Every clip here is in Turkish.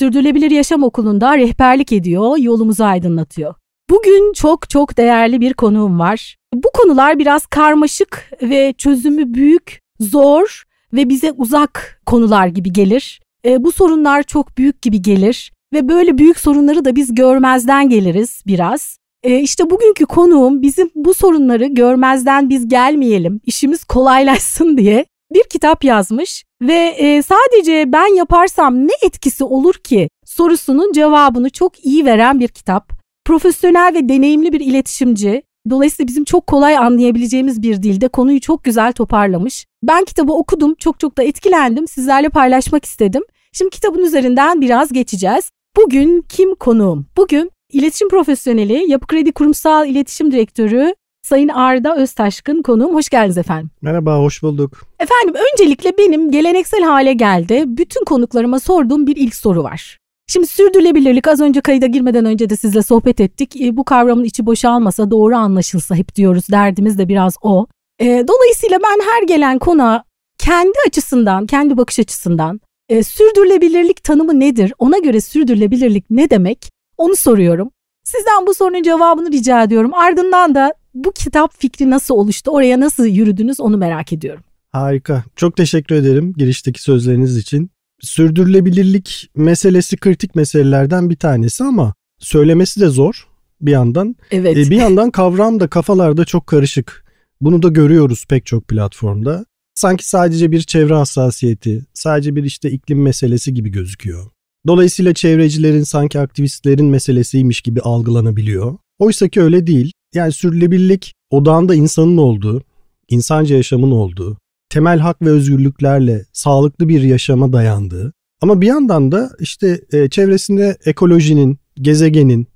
Sürdürülebilir Yaşam Okulu'nda rehberlik ediyor, yolumuzu aydınlatıyor. Bugün çok çok değerli bir konuğum var. Bu konular biraz karmaşık ve çözümü büyük, zor ve bize uzak konular gibi gelir. E, bu sorunlar çok büyük gibi gelir ve böyle büyük sorunları da biz görmezden geliriz biraz. E, işte bugünkü konuğum bizim bu sorunları görmezden biz gelmeyelim, işimiz kolaylaşsın diye bir kitap yazmış ve e, sadece ben yaparsam ne etkisi olur ki sorusunun cevabını çok iyi veren bir kitap. Profesyonel ve deneyimli bir iletişimci. Dolayısıyla bizim çok kolay anlayabileceğimiz bir dilde konuyu çok güzel toparlamış. Ben kitabı okudum, çok çok da etkilendim. Sizlerle paylaşmak istedim. Şimdi kitabın üzerinden biraz geçeceğiz. Bugün kim konuğum? Bugün iletişim profesyoneli, Yapı Kredi Kurumsal İletişim Direktörü Sayın Arda Öztaşkın konuğum. Hoş geldiniz efendim. Merhaba, hoş bulduk. Efendim öncelikle benim geleneksel hale geldi. Bütün konuklarıma sorduğum bir ilk soru var. Şimdi sürdürülebilirlik az önce kayıda girmeden önce de sizle sohbet ettik. E, bu kavramın içi boşalmasa doğru anlaşılsa hep diyoruz. Derdimiz de biraz o. E, dolayısıyla ben her gelen konuğa kendi açısından, kendi bakış açısından e, sürdürülebilirlik tanımı nedir? Ona göre sürdürülebilirlik ne demek? Onu soruyorum. Sizden bu sorunun cevabını rica ediyorum. Ardından da bu kitap fikri nasıl oluştu? Oraya nasıl yürüdünüz onu merak ediyorum. Harika. Çok teşekkür ederim girişteki sözleriniz için. Sürdürülebilirlik meselesi kritik meselelerden bir tanesi ama söylemesi de zor bir yandan. Evet. E, bir yandan kavram da kafalarda çok karışık. Bunu da görüyoruz pek çok platformda. Sanki sadece bir çevre hassasiyeti, sadece bir işte iklim meselesi gibi gözüküyor. Dolayısıyla çevrecilerin sanki aktivistlerin meselesiymiş gibi algılanabiliyor. Oysa ki öyle değil. Yani sürdürülebilirlik odağında insanın olduğu, insanca yaşamın olduğu, temel hak ve özgürlüklerle sağlıklı bir yaşama dayandığı ama bir yandan da işte e, çevresinde ekolojinin, gezegenin,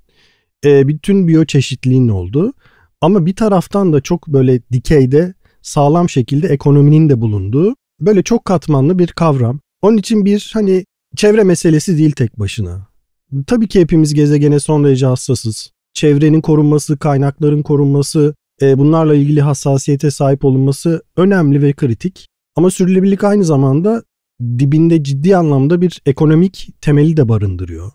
e, bütün biyoçeşitliliğin olduğu ama bir taraftan da çok böyle dikeyde sağlam şekilde ekonominin de bulunduğu böyle çok katmanlı bir kavram. Onun için bir hani çevre meselesi değil tek başına. Tabii ki hepimiz gezegene son derece hassasız. Çevrenin korunması, kaynakların korunması, e, bunlarla ilgili hassasiyete sahip olunması önemli ve kritik. Ama sürdürülebilirlik aynı zamanda dibinde ciddi anlamda bir ekonomik temeli de barındırıyor.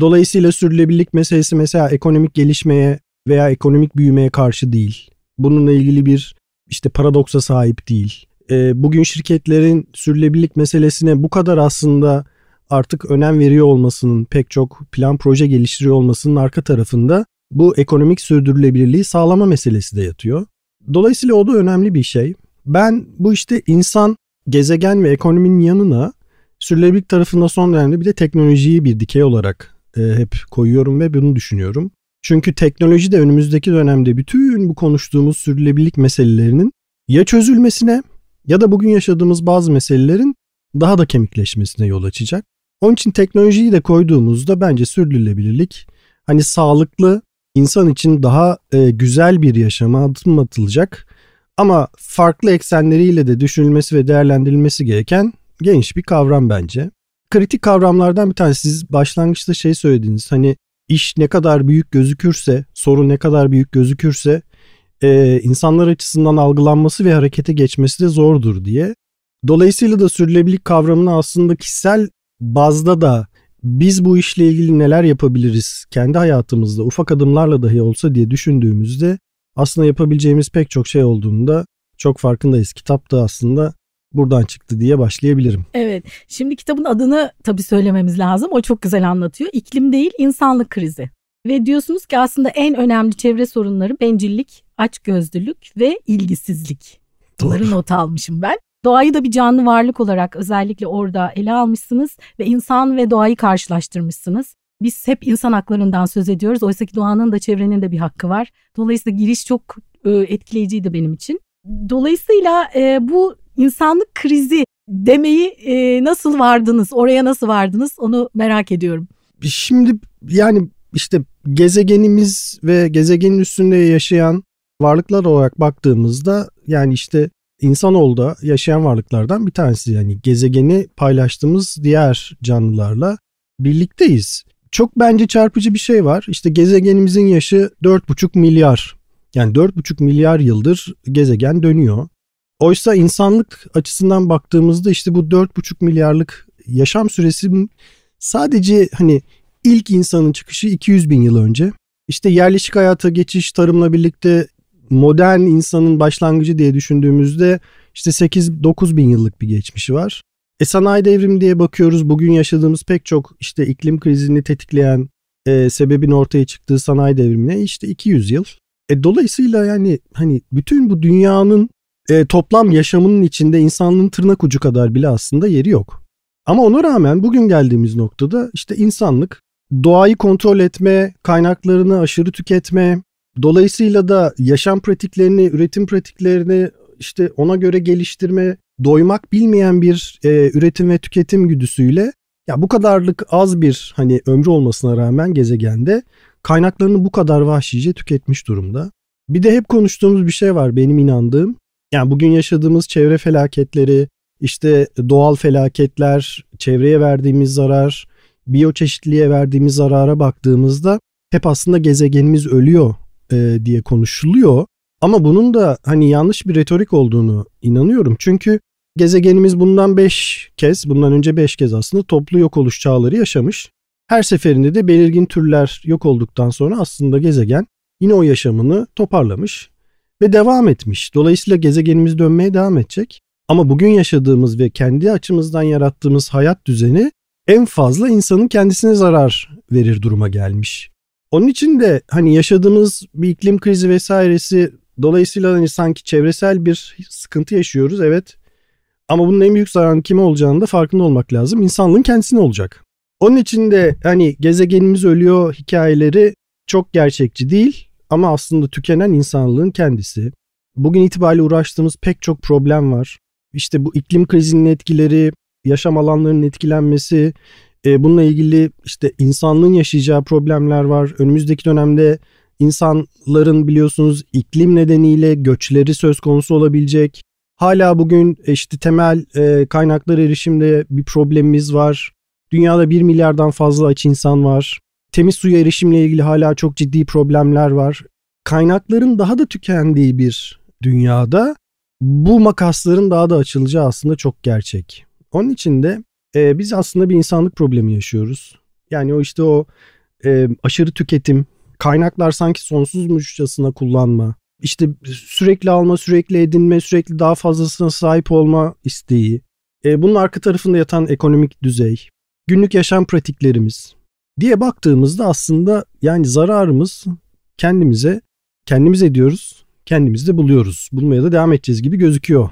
Dolayısıyla sürdürülebilirlik meselesi mesela ekonomik gelişmeye veya ekonomik büyümeye karşı değil. Bununla ilgili bir işte paradoksa sahip değil. E, bugün şirketlerin sürdürülebilirlik meselesine bu kadar aslında artık önem veriyor olmasının, pek çok plan proje geliştiriyor olmasının arka tarafında bu ekonomik sürdürülebilirliği sağlama meselesi de yatıyor. Dolayısıyla o da önemli bir şey. Ben bu işte insan, gezegen ve ekonominin yanına sürdürülebilirlik tarafında son dönemde bir de teknolojiyi bir dikey olarak e, hep koyuyorum ve bunu düşünüyorum. Çünkü teknoloji de önümüzdeki dönemde bütün bu konuştuğumuz sürdürülebilirlik meselelerinin ya çözülmesine ya da bugün yaşadığımız bazı meselelerin daha da kemikleşmesine yol açacak. Onun için teknolojiyi de koyduğumuzda bence sürdürülebilirlik hani sağlıklı insan için daha e, güzel bir yaşama adım atılacak ama farklı eksenleriyle de düşünülmesi ve değerlendirilmesi gereken geniş bir kavram bence. Kritik kavramlardan bir tanesi siz başlangıçta şey söylediniz hani iş ne kadar büyük gözükürse sorun ne kadar büyük gözükürse e, insanlar açısından algılanması ve harekete geçmesi de zordur diye. Dolayısıyla da sürdürülebilirlik kavramını aslında kişisel bazda da biz bu işle ilgili neler yapabiliriz kendi hayatımızda ufak adımlarla dahi olsa diye düşündüğümüzde aslında yapabileceğimiz pek çok şey olduğunda çok farkındayız. Kitap da aslında buradan çıktı diye başlayabilirim. Evet. Şimdi kitabın adını tabii söylememiz lazım. O çok güzel anlatıyor. İklim değil, insanlık krizi. Ve diyorsunuz ki aslında en önemli çevre sorunları bencillik, açgözlülük ve ilgisizlik. Bunları not almışım ben. Doğayı da bir canlı varlık olarak özellikle orada ele almışsınız ve insan ve doğayı karşılaştırmışsınız. Biz hep insan haklarından söz ediyoruz. Oysa ki doğanın da çevrenin de bir hakkı var. Dolayısıyla giriş çok e, etkileyiciydi benim için. Dolayısıyla e, bu insanlık krizi demeyi e, nasıl vardınız? Oraya nasıl vardınız? Onu merak ediyorum. Şimdi yani işte gezegenimiz ve gezegenin üstünde yaşayan varlıklar olarak baktığımızda yani işte insanoğlu yaşayan varlıklardan bir tanesi yani gezegeni paylaştığımız diğer canlılarla birlikteyiz. Çok bence çarpıcı bir şey var. İşte gezegenimizin yaşı 4,5 milyar. Yani 4,5 milyar yıldır gezegen dönüyor. Oysa insanlık açısından baktığımızda işte bu 4,5 milyarlık yaşam süresi sadece hani ilk insanın çıkışı 200 bin yıl önce. İşte yerleşik hayata geçiş tarımla birlikte modern insanın başlangıcı diye düşündüğümüzde işte 8-9 bin yıllık bir geçmişi var. E sanayi devrimi diye bakıyoruz bugün yaşadığımız pek çok işte iklim krizini tetikleyen e, sebebin ortaya çıktığı sanayi devrimine işte 200 yıl. E, dolayısıyla yani hani bütün bu dünyanın e, toplam yaşamının içinde insanlığın tırnak ucu kadar bile aslında yeri yok. Ama ona rağmen bugün geldiğimiz noktada işte insanlık doğayı kontrol etme, kaynaklarını aşırı tüketme, dolayısıyla da yaşam pratiklerini, üretim pratiklerini işte ona göre geliştirme, doymak bilmeyen bir e, üretim ve tüketim güdüsüyle ya bu kadarlık az bir hani ömrü olmasına rağmen gezegende kaynaklarını bu kadar vahşice tüketmiş durumda. Bir de hep konuştuğumuz bir şey var benim inandığım. Yani bugün yaşadığımız çevre felaketleri, işte doğal felaketler, çevreye verdiğimiz zarar, biyoçeşitliliğe verdiğimiz zarara baktığımızda hep aslında gezegenimiz ölüyor e, diye konuşuluyor. Ama bunun da hani yanlış bir retorik olduğunu inanıyorum. Çünkü gezegenimiz bundan 5 kez, bundan önce 5 kez aslında toplu yok oluş çağları yaşamış. Her seferinde de belirgin türler yok olduktan sonra aslında gezegen yine o yaşamını toparlamış ve devam etmiş. Dolayısıyla gezegenimiz dönmeye devam edecek. Ama bugün yaşadığımız ve kendi açımızdan yarattığımız hayat düzeni en fazla insanın kendisine zarar verir duruma gelmiş. Onun için de hani yaşadığımız bir iklim krizi vesairesi dolayısıyla hani sanki çevresel bir sıkıntı yaşıyoruz evet. Ama bunun en büyük zararın kime olacağını da farkında olmak lazım. İnsanlığın kendisine olacak. Onun için de hani gezegenimiz ölüyor hikayeleri çok gerçekçi değil ama aslında tükenen insanlığın kendisi. Bugün itibariyle uğraştığımız pek çok problem var. İşte bu iklim krizinin etkileri, yaşam alanlarının etkilenmesi, e, bununla ilgili işte insanlığın yaşayacağı problemler var. Önümüzdeki dönemde insanların biliyorsunuz iklim nedeniyle göçleri söz konusu olabilecek. Hala bugün işte temel e, kaynaklar erişimde bir problemimiz var. Dünyada 1 milyardan fazla aç insan var. Temiz suya erişimle ilgili hala çok ciddi problemler var. Kaynakların daha da tükendiği bir dünyada bu makasların daha da açılacağı aslında çok gerçek. Onun için de e, biz aslında bir insanlık problemi yaşıyoruz. Yani o işte o e, aşırı tüketim, kaynaklar sanki sonsuzmuşçasına kullanma, işte sürekli alma, sürekli edinme, sürekli daha fazlasına sahip olma isteği. E, bunun arka tarafında yatan ekonomik düzey, günlük yaşam pratiklerimiz diye baktığımızda aslında yani zararımız kendimize, kendimiz ediyoruz, kendimiz de buluyoruz. Bulmaya da devam edeceğiz gibi gözüküyor.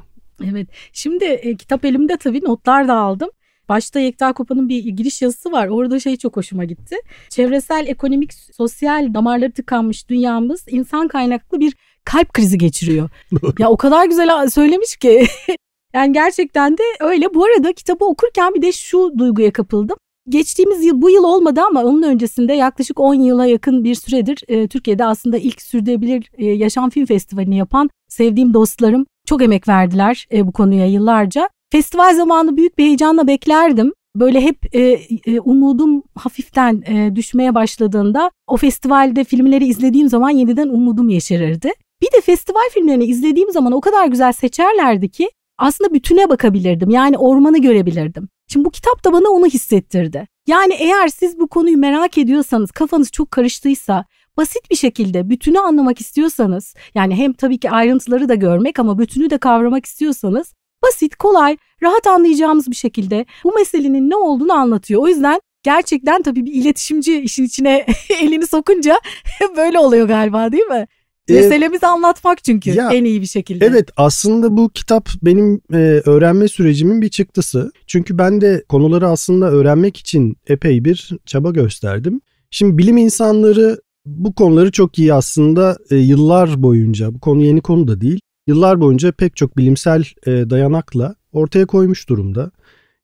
Evet. Şimdi e, kitap elimde tabii notlar da aldım. Başta Yekta Kopa'nın bir giriş yazısı var. Orada şey çok hoşuma gitti. Çevresel, ekonomik, sosyal damarları tıkanmış dünyamız insan kaynaklı bir kalp krizi geçiriyor. Doğru. Ya o kadar güzel söylemiş ki. yani gerçekten de öyle. Bu arada kitabı okurken bir de şu duyguya kapıldım. Geçtiğimiz yıl bu yıl olmadı ama onun öncesinde yaklaşık 10 yıla yakın bir süredir e, Türkiye'de aslında ilk sürdürülebilir e, yaşam film festivalini yapan sevdiğim dostlarım çok emek verdiler e, bu konuya yıllarca. Festival zamanı büyük bir heyecanla beklerdim. Böyle hep e, e, umudum hafiften e, düşmeye başladığında o festivalde filmleri izlediğim zaman yeniden umudum yeşerirdi. Bir de festival filmlerini izlediğim zaman o kadar güzel seçerlerdi ki aslında bütüne bakabilirdim. Yani ormanı görebilirdim. Şimdi bu kitap da bana onu hissettirdi. Yani eğer siz bu konuyu merak ediyorsanız, kafanız çok karıştıysa, basit bir şekilde bütünü anlamak istiyorsanız, yani hem tabii ki ayrıntıları da görmek ama bütünü de kavramak istiyorsanız basit, kolay, rahat anlayacağımız bir şekilde bu meselenin ne olduğunu anlatıyor. O yüzden gerçekten tabii bir iletişimci işin içine elini sokunca böyle oluyor galiba değil mi? Ee, Meselemizi anlatmak çünkü ya, en iyi bir şekilde. Evet aslında bu kitap benim e, öğrenme sürecimin bir çıktısı. Çünkü ben de konuları aslında öğrenmek için epey bir çaba gösterdim. Şimdi bilim insanları bu konuları çok iyi aslında e, yıllar boyunca bu konu yeni konu da değil yıllar boyunca pek çok bilimsel e, dayanakla ortaya koymuş durumda.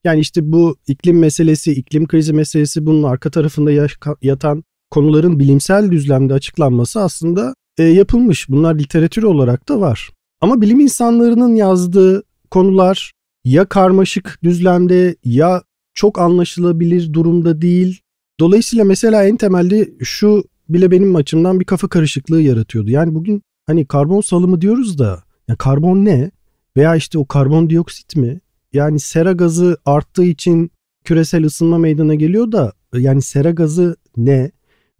Yani işte bu iklim meselesi, iklim krizi meselesi bunun arka tarafında yatan konuların bilimsel düzlemde açıklanması aslında e, yapılmış. Bunlar literatür olarak da var. Ama bilim insanlarının yazdığı konular ya karmaşık düzlemde ya çok anlaşılabilir durumda değil. Dolayısıyla mesela en temelde şu bile benim açımdan bir kafa karışıklığı yaratıyordu. Yani bugün hani karbon salımı diyoruz da ya karbon ne? Veya işte o karbondioksit mi? Yani sera gazı arttığı için küresel ısınma meydana geliyor da yani sera gazı ne?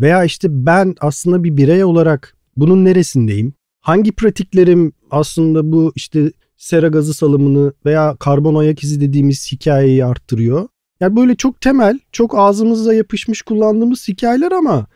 Veya işte ben aslında bir birey olarak bunun neresindeyim? Hangi pratiklerim aslında bu işte sera gazı salımını veya karbon ayak izi dediğimiz hikayeyi arttırıyor? Yani böyle çok temel, çok ağzımıza yapışmış kullandığımız hikayeler ama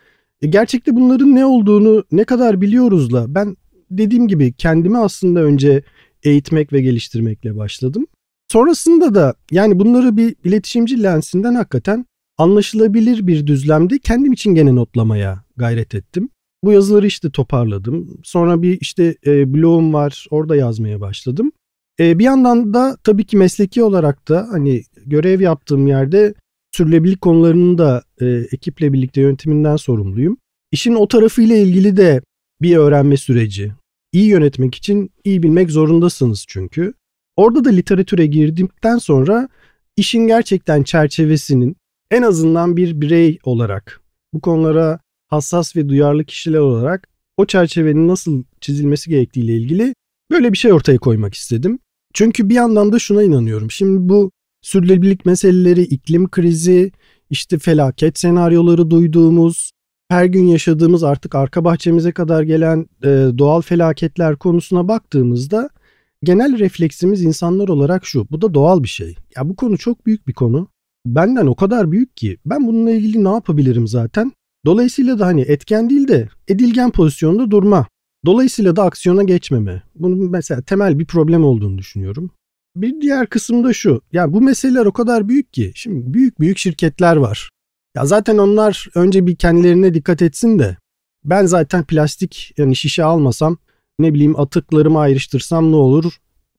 e, gerçekte bunların ne olduğunu ne kadar biliyoruzla ben dediğim gibi kendimi aslında önce eğitmek ve geliştirmekle başladım. Sonrasında da yani bunları bir iletişimci lensinden hakikaten anlaşılabilir bir düzlemde kendim için gene notlamaya gayret ettim. Bu yazıları işte toparladım. Sonra bir işte e, blogum var orada yazmaya başladım. E, bir yandan da tabii ki mesleki olarak da hani görev yaptığım yerde sürülebilirlik konularının da e, ekiple birlikte yönetiminden sorumluyum. İşin o tarafıyla ilgili de bir öğrenme süreci. İyi yönetmek için iyi bilmek zorundasınız çünkü. Orada da literatüre girdikten sonra işin gerçekten çerçevesinin en azından bir birey olarak bu konulara hassas ve duyarlı kişiler olarak o çerçevenin nasıl çizilmesi gerektiğiyle ilgili böyle bir şey ortaya koymak istedim. Çünkü bir yandan da şuna inanıyorum. Şimdi bu sürdürülebilirlik meseleleri, iklim krizi, işte felaket senaryoları duyduğumuz, her gün yaşadığımız artık arka bahçemize kadar gelen e, doğal felaketler konusuna baktığımızda genel refleksimiz insanlar olarak şu. Bu da doğal bir şey. Ya bu konu çok büyük bir konu. Benden o kadar büyük ki ben bununla ilgili ne yapabilirim zaten? Dolayısıyla da hani etken değil de edilgen pozisyonda durma. Dolayısıyla da aksiyona geçmeme. Bunun mesela temel bir problem olduğunu düşünüyorum. Bir diğer kısım da şu. Ya bu meseleler o kadar büyük ki. Şimdi büyük büyük şirketler var. Ya zaten onlar önce bir kendilerine dikkat etsin de ben zaten plastik yani şişe almasam ne bileyim atıklarımı ayrıştırsam ne olur?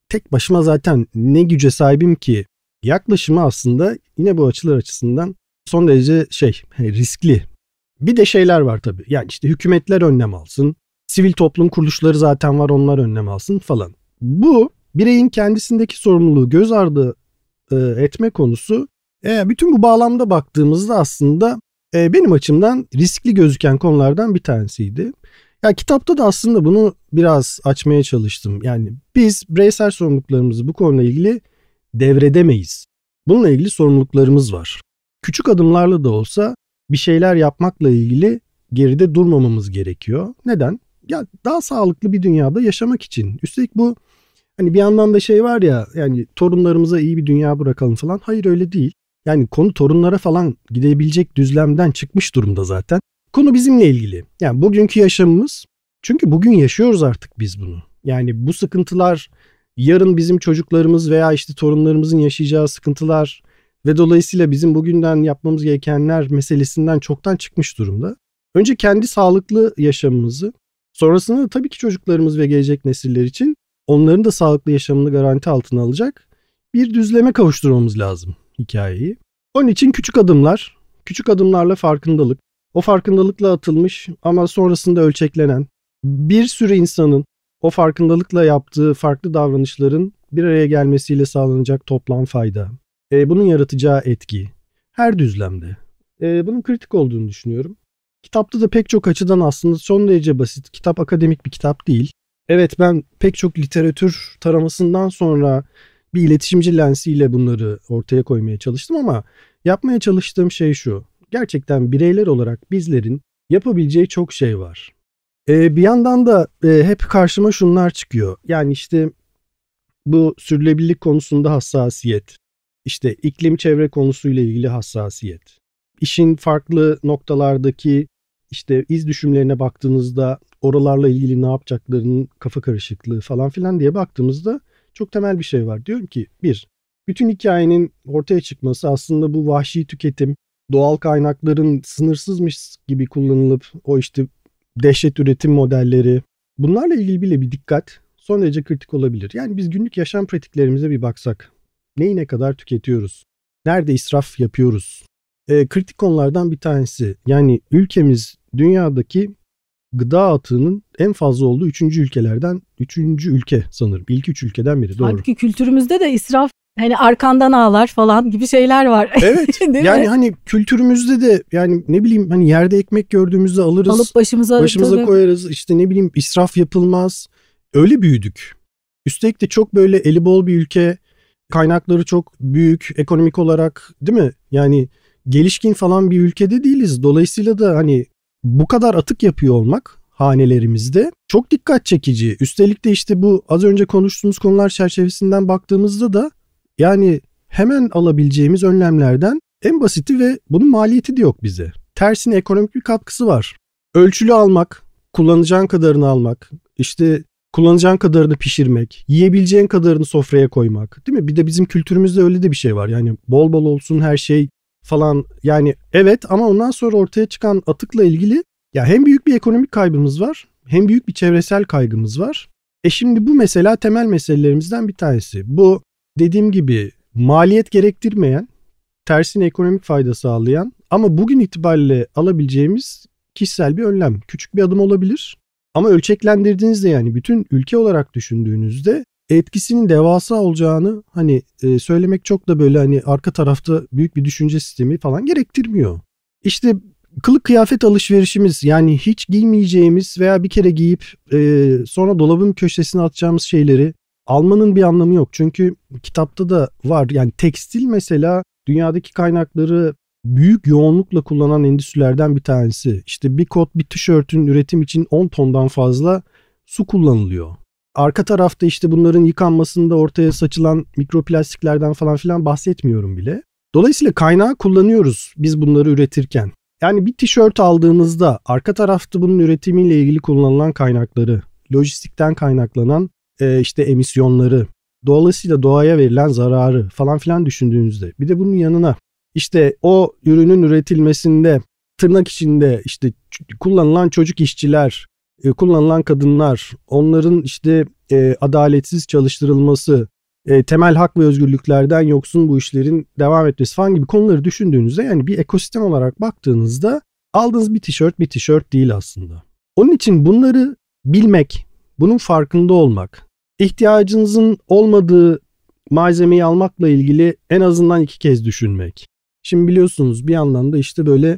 Tek başıma zaten ne güce sahibim ki? Yaklaşımı aslında yine bu açılar açısından son derece şey riskli. Bir de şeyler var tabii. Yani işte hükümetler önlem alsın. Sivil toplum kuruluşları zaten var onlar önlem alsın falan. Bu bireyin kendisindeki sorumluluğu göz ardı e, etme konusu e, bütün bu bağlamda baktığımızda aslında e, benim açımdan riskli gözüken konulardan bir tanesiydi. Ya kitapta da aslında bunu biraz açmaya çalıştım. Yani biz bireysel sorumluluklarımızı bu konuyla ilgili devredemeyiz. Bununla ilgili sorumluluklarımız var. Küçük adımlarla da olsa bir şeyler yapmakla ilgili geride durmamamız gerekiyor. Neden? Ya daha sağlıklı bir dünyada yaşamak için. Üstelik bu hani bir yandan da şey var ya yani torunlarımıza iyi bir dünya bırakalım falan. Hayır öyle değil. Yani konu torunlara falan gidebilecek düzlemden çıkmış durumda zaten. Konu bizimle ilgili. Yani bugünkü yaşamımız çünkü bugün yaşıyoruz artık biz bunu. Yani bu sıkıntılar yarın bizim çocuklarımız veya işte torunlarımızın yaşayacağı sıkıntılar ve dolayısıyla bizim bugünden yapmamız gerekenler meselesinden çoktan çıkmış durumda. Önce kendi sağlıklı yaşamımızı, sonrasında da tabii ki çocuklarımız ve gelecek nesiller için onların da sağlıklı yaşamını garanti altına alacak bir düzleme kavuşturmamız lazım hikayeyi. Onun için küçük adımlar, küçük adımlarla farkındalık, o farkındalıkla atılmış ama sonrasında ölçeklenen bir sürü insanın o farkındalıkla yaptığı farklı davranışların bir araya gelmesiyle sağlanacak toplam fayda, e, bunun yaratacağı etki her düzlemde. E, bunun kritik olduğunu düşünüyorum. Kitapta da pek çok açıdan aslında son derece basit. Kitap akademik bir kitap değil. Evet ben pek çok literatür taramasından sonra bir iletişimci lensiyle bunları ortaya koymaya çalıştım ama yapmaya çalıştığım şey şu. Gerçekten bireyler olarak bizlerin yapabileceği çok şey var. Ee, bir yandan da e, hep karşıma şunlar çıkıyor. Yani işte bu sürdürülebilirlik konusunda hassasiyet, işte iklim çevre konusuyla ilgili hassasiyet, işin farklı noktalardaki işte iz düşümlerine baktığınızda oralarla ilgili ne yapacaklarının kafa karışıklığı falan filan diye baktığımızda çok temel bir şey var. Diyorum ki bir, bütün hikayenin ortaya çıkması aslında bu vahşi tüketim, doğal kaynakların sınırsızmış gibi kullanılıp o işte dehşet üretim modelleri bunlarla ilgili bile bir dikkat son derece kritik olabilir. Yani biz günlük yaşam pratiklerimize bir baksak. Neyi ne kadar tüketiyoruz? Nerede israf yapıyoruz? e, kritik konulardan bir tanesi. Yani ülkemiz dünyadaki gıda atığının en fazla olduğu üçüncü ülkelerden üçüncü ülke sanırım. İlk üç ülkeden biri doğru. Halbuki kültürümüzde de israf hani arkandan ağlar falan gibi şeyler var. Evet yani mi? hani kültürümüzde de yani ne bileyim hani yerde ekmek gördüğümüzde alırız. Alıp başımıza, başımıza tabii. koyarız işte ne bileyim israf yapılmaz. Öyle büyüdük. Üstelik de çok böyle eli bol bir ülke. Kaynakları çok büyük ekonomik olarak değil mi? Yani gelişkin falan bir ülkede değiliz. Dolayısıyla da hani bu kadar atık yapıyor olmak hanelerimizde çok dikkat çekici. Üstelik de işte bu az önce konuştuğumuz konular çerçevesinden baktığımızda da yani hemen alabileceğimiz önlemlerden en basiti ve bunun maliyeti de yok bize. Tersine ekonomik bir katkısı var. Ölçülü almak, kullanacağın kadarını almak, işte kullanacağın kadarını pişirmek, yiyebileceğin kadarını sofraya koymak. Değil mi? Bir de bizim kültürümüzde öyle de bir şey var. Yani bol bol olsun her şey falan. Yani evet ama ondan sonra ortaya çıkan atıkla ilgili ya hem büyük bir ekonomik kaybımız var hem büyük bir çevresel kaygımız var. E şimdi bu mesela temel meselelerimizden bir tanesi. Bu dediğim gibi maliyet gerektirmeyen, tersine ekonomik fayda sağlayan ama bugün itibariyle alabileceğimiz kişisel bir önlem. Küçük bir adım olabilir ama ölçeklendirdiğinizde yani bütün ülke olarak düşündüğünüzde etkisinin devasa olacağını hani e, söylemek çok da böyle hani arka tarafta büyük bir düşünce sistemi falan gerektirmiyor. İşte kılık kıyafet alışverişimiz yani hiç giymeyeceğimiz veya bir kere giyip e, sonra dolabın köşesine atacağımız şeyleri almanın bir anlamı yok. Çünkü kitapta da var yani tekstil mesela dünyadaki kaynakları büyük yoğunlukla kullanan endüstrilerden bir tanesi. İşte bir kot bir tişörtün üretim için 10 tondan fazla su kullanılıyor. Arka tarafta işte bunların yıkanmasında ortaya saçılan mikroplastiklerden falan filan bahsetmiyorum bile. Dolayısıyla kaynağı kullanıyoruz biz bunları üretirken. Yani bir tişört aldığımızda arka tarafta bunun üretimiyle ilgili kullanılan kaynakları, lojistikten kaynaklanan e, işte emisyonları, dolayısıyla doğaya verilen zararı falan filan düşündüğünüzde bir de bunun yanına işte o ürünün üretilmesinde tırnak içinde işte kullanılan çocuk işçiler, e, kullanılan kadınlar, onların işte e, adaletsiz çalıştırılması, e, temel hak ve özgürlüklerden yoksun bu işlerin devam etmesi falan gibi konuları düşündüğünüzde yani bir ekosistem olarak baktığınızda aldığınız bir tişört bir tişört değil aslında. Onun için bunları bilmek, bunun farkında olmak, ihtiyacınızın olmadığı malzemeyi almakla ilgili en azından iki kez düşünmek. Şimdi biliyorsunuz bir yandan da işte böyle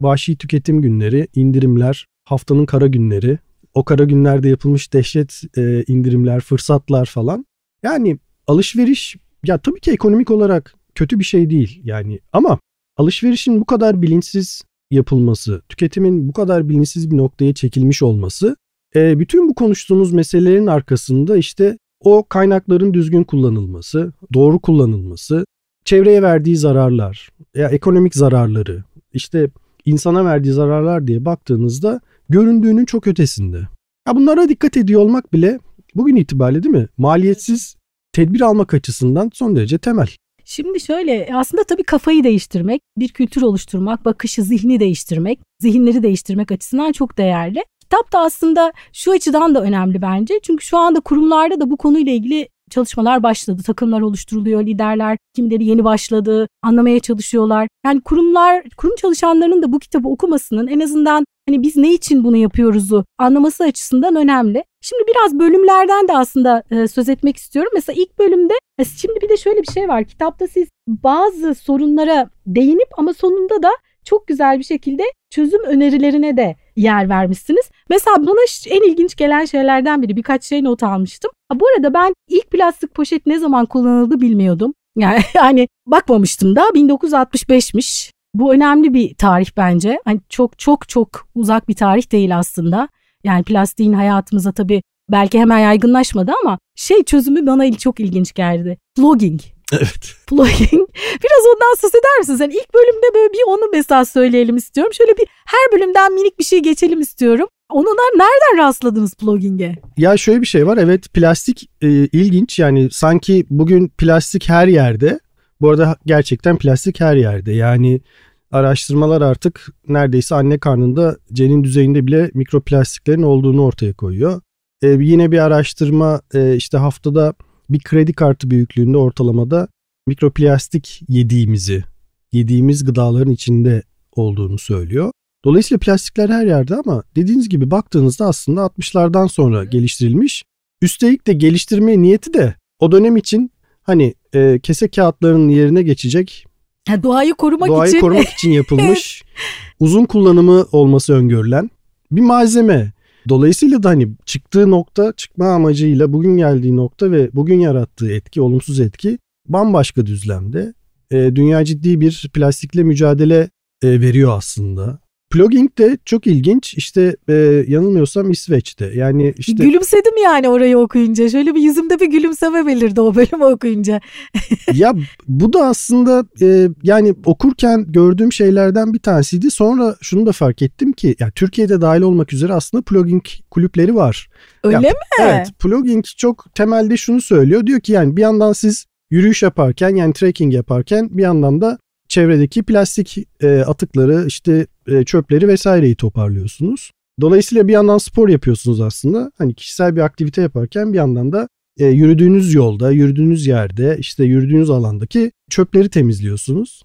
vahşi tüketim günleri, indirimler, haftanın kara günleri, o kara günlerde yapılmış dehşet e, indirimler, fırsatlar falan. Yani alışveriş ya tabii ki ekonomik olarak kötü bir şey değil yani ama alışverişin bu kadar bilinçsiz yapılması, tüketimin bu kadar bilinçsiz bir noktaya çekilmiş olması e, bütün bu konuştuğumuz meselelerin arkasında işte o kaynakların düzgün kullanılması, doğru kullanılması, çevreye verdiği zararlar, ya ekonomik zararları, işte insana verdiği zararlar diye baktığınızda göründüğünün çok ötesinde. Ya bunlara dikkat ediyor olmak bile bugün itibariyle değil mi? Maliyetsiz tedbir almak açısından son derece temel. Şimdi şöyle aslında tabii kafayı değiştirmek, bir kültür oluşturmak, bakışı, zihni değiştirmek, zihinleri değiştirmek açısından çok değerli. Kitap da aslında şu açıdan da önemli bence. Çünkü şu anda kurumlarda da bu konuyla ilgili çalışmalar başladı. Takımlar oluşturuluyor, liderler kimileri yeni başladı, anlamaya çalışıyorlar. Yani kurumlar, kurum çalışanlarının da bu kitabı okumasının en azından hani biz ne için bunu yapıyoruzu anlaması açısından önemli. Şimdi biraz bölümlerden de aslında e, söz etmek istiyorum. Mesela ilk bölümde e, şimdi bir de şöyle bir şey var. Kitapta siz bazı sorunlara değinip ama sonunda da çok güzel bir şekilde çözüm önerilerine de yer vermişsiniz. Mesela bana en ilginç gelen şeylerden biri birkaç şey not almıştım. Bu arada ben ilk plastik poşet ne zaman kullanıldı bilmiyordum. Yani, yani bakmamıştım da 1965'miş. Bu önemli bir tarih bence. Hani çok çok çok uzak bir tarih değil aslında. Yani plastiğin hayatımıza tabii belki hemen yaygınlaşmadı ama şey çözümü bana çok ilginç geldi. Vlogging. Evet. Plugging. Biraz ondan söz eder misin? Sen ilk bölümde böyle bir onu mesela söyleyelim istiyorum. Şöyle bir her bölümden minik bir şey geçelim istiyorum. Onunla nereden rastladınız plugging'e? Ya şöyle bir şey var. Evet plastik e, ilginç. Yani sanki bugün plastik her yerde. Bu arada gerçekten plastik her yerde. Yani araştırmalar artık neredeyse anne karnında cenin düzeyinde bile mikroplastiklerin olduğunu ortaya koyuyor. E, yine bir araştırma e, işte haftada bir kredi kartı büyüklüğünde ortalamada mikroplastik yediğimizi yediğimiz gıdaların içinde olduğunu söylüyor. Dolayısıyla plastikler her yerde ama dediğiniz gibi baktığınızda aslında 60'lardan sonra geliştirilmiş. Üstelik de geliştirme niyeti de o dönem için hani e, kese kağıtlarının yerine geçecek Ha, doğayı korumak doğayı için. korumak için yapılmış uzun kullanımı olması öngörülen bir malzeme. Dolayısıyla da hani çıktığı nokta çıkma amacıyla bugün geldiği nokta ve bugün yarattığı etki olumsuz etki bambaşka düzlemde. E, dünya ciddi bir plastikle mücadele e, veriyor aslında. Plugging de çok ilginç. İşte e, yanılmıyorsam İsveç'te. Yani işte Gülümsedim yani orayı okuyunca. Şöyle bir yüzümde bir gülümseme belirdi o bölümü okuyunca. ya bu da aslında e, yani okurken gördüğüm şeylerden bir tanesiydi. Sonra şunu da fark ettim ki ya Türkiye'de dahil olmak üzere aslında plugging kulüpleri var. Öyle Ya, mi? Evet, plugging çok temelde şunu söylüyor. Diyor ki yani bir yandan siz yürüyüş yaparken yani trekking yaparken bir yandan da çevredeki plastik e, atıkları işte e, çöpleri vesaireyi toparlıyorsunuz. Dolayısıyla bir yandan spor yapıyorsunuz aslında. Hani kişisel bir aktivite yaparken bir yandan da e, yürüdüğünüz yolda, yürüdüğünüz yerde, işte yürüdüğünüz alandaki çöpleri temizliyorsunuz.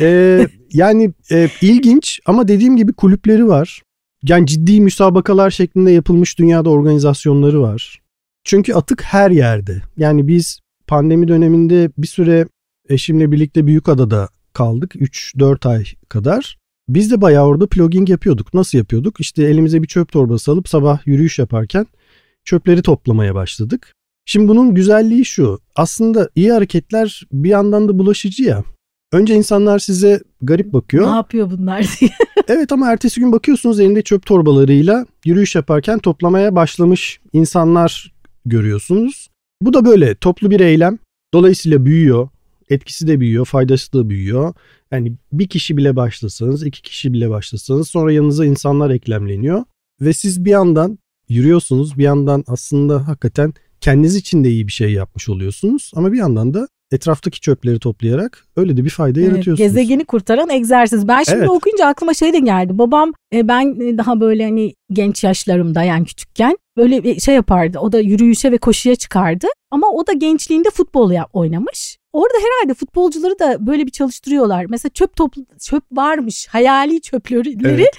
E, yani e, ilginç ama dediğim gibi kulüpleri var. Yani ciddi müsabakalar şeklinde yapılmış dünyada organizasyonları var. Çünkü atık her yerde. Yani biz pandemi döneminde bir süre eşimle birlikte Büyükada'da kaldık 3-4 ay kadar. Biz de bayağı orada plugging yapıyorduk. Nasıl yapıyorduk? İşte elimize bir çöp torbası alıp sabah yürüyüş yaparken çöpleri toplamaya başladık. Şimdi bunun güzelliği şu. Aslında iyi hareketler bir yandan da bulaşıcı ya. Önce insanlar size garip bakıyor. Ne yapıyor bunlar diye. Evet ama ertesi gün bakıyorsunuz elinde çöp torbalarıyla yürüyüş yaparken toplamaya başlamış insanlar görüyorsunuz. Bu da böyle toplu bir eylem. Dolayısıyla büyüyor. Etkisi de büyüyor, faydası da büyüyor. Yani bir kişi bile başlasanız, iki kişi bile başlasanız sonra yanınıza insanlar eklemleniyor. Ve siz bir yandan yürüyorsunuz, bir yandan aslında hakikaten kendiniz için de iyi bir şey yapmış oluyorsunuz. Ama bir yandan da etraftaki çöpleri toplayarak öyle de bir fayda Evet, yaratıyorsunuz. gezegeni kurtaran egzersiz. Ben şimdi Evet. okuyunca aklıma şey de geldi. Babam e, ben e, daha böyle hani genç yaşlarımda yani küçükken böyle bir şey yapardı. O da yürüyüşe ve koşuya çıkardı. Ama o da gençliğinde futbol oynamış. Orada herhalde futbolcuları da böyle bir çalıştırıyorlar. Mesela çöp topl çöp varmış. Hayali çöpleri Evet.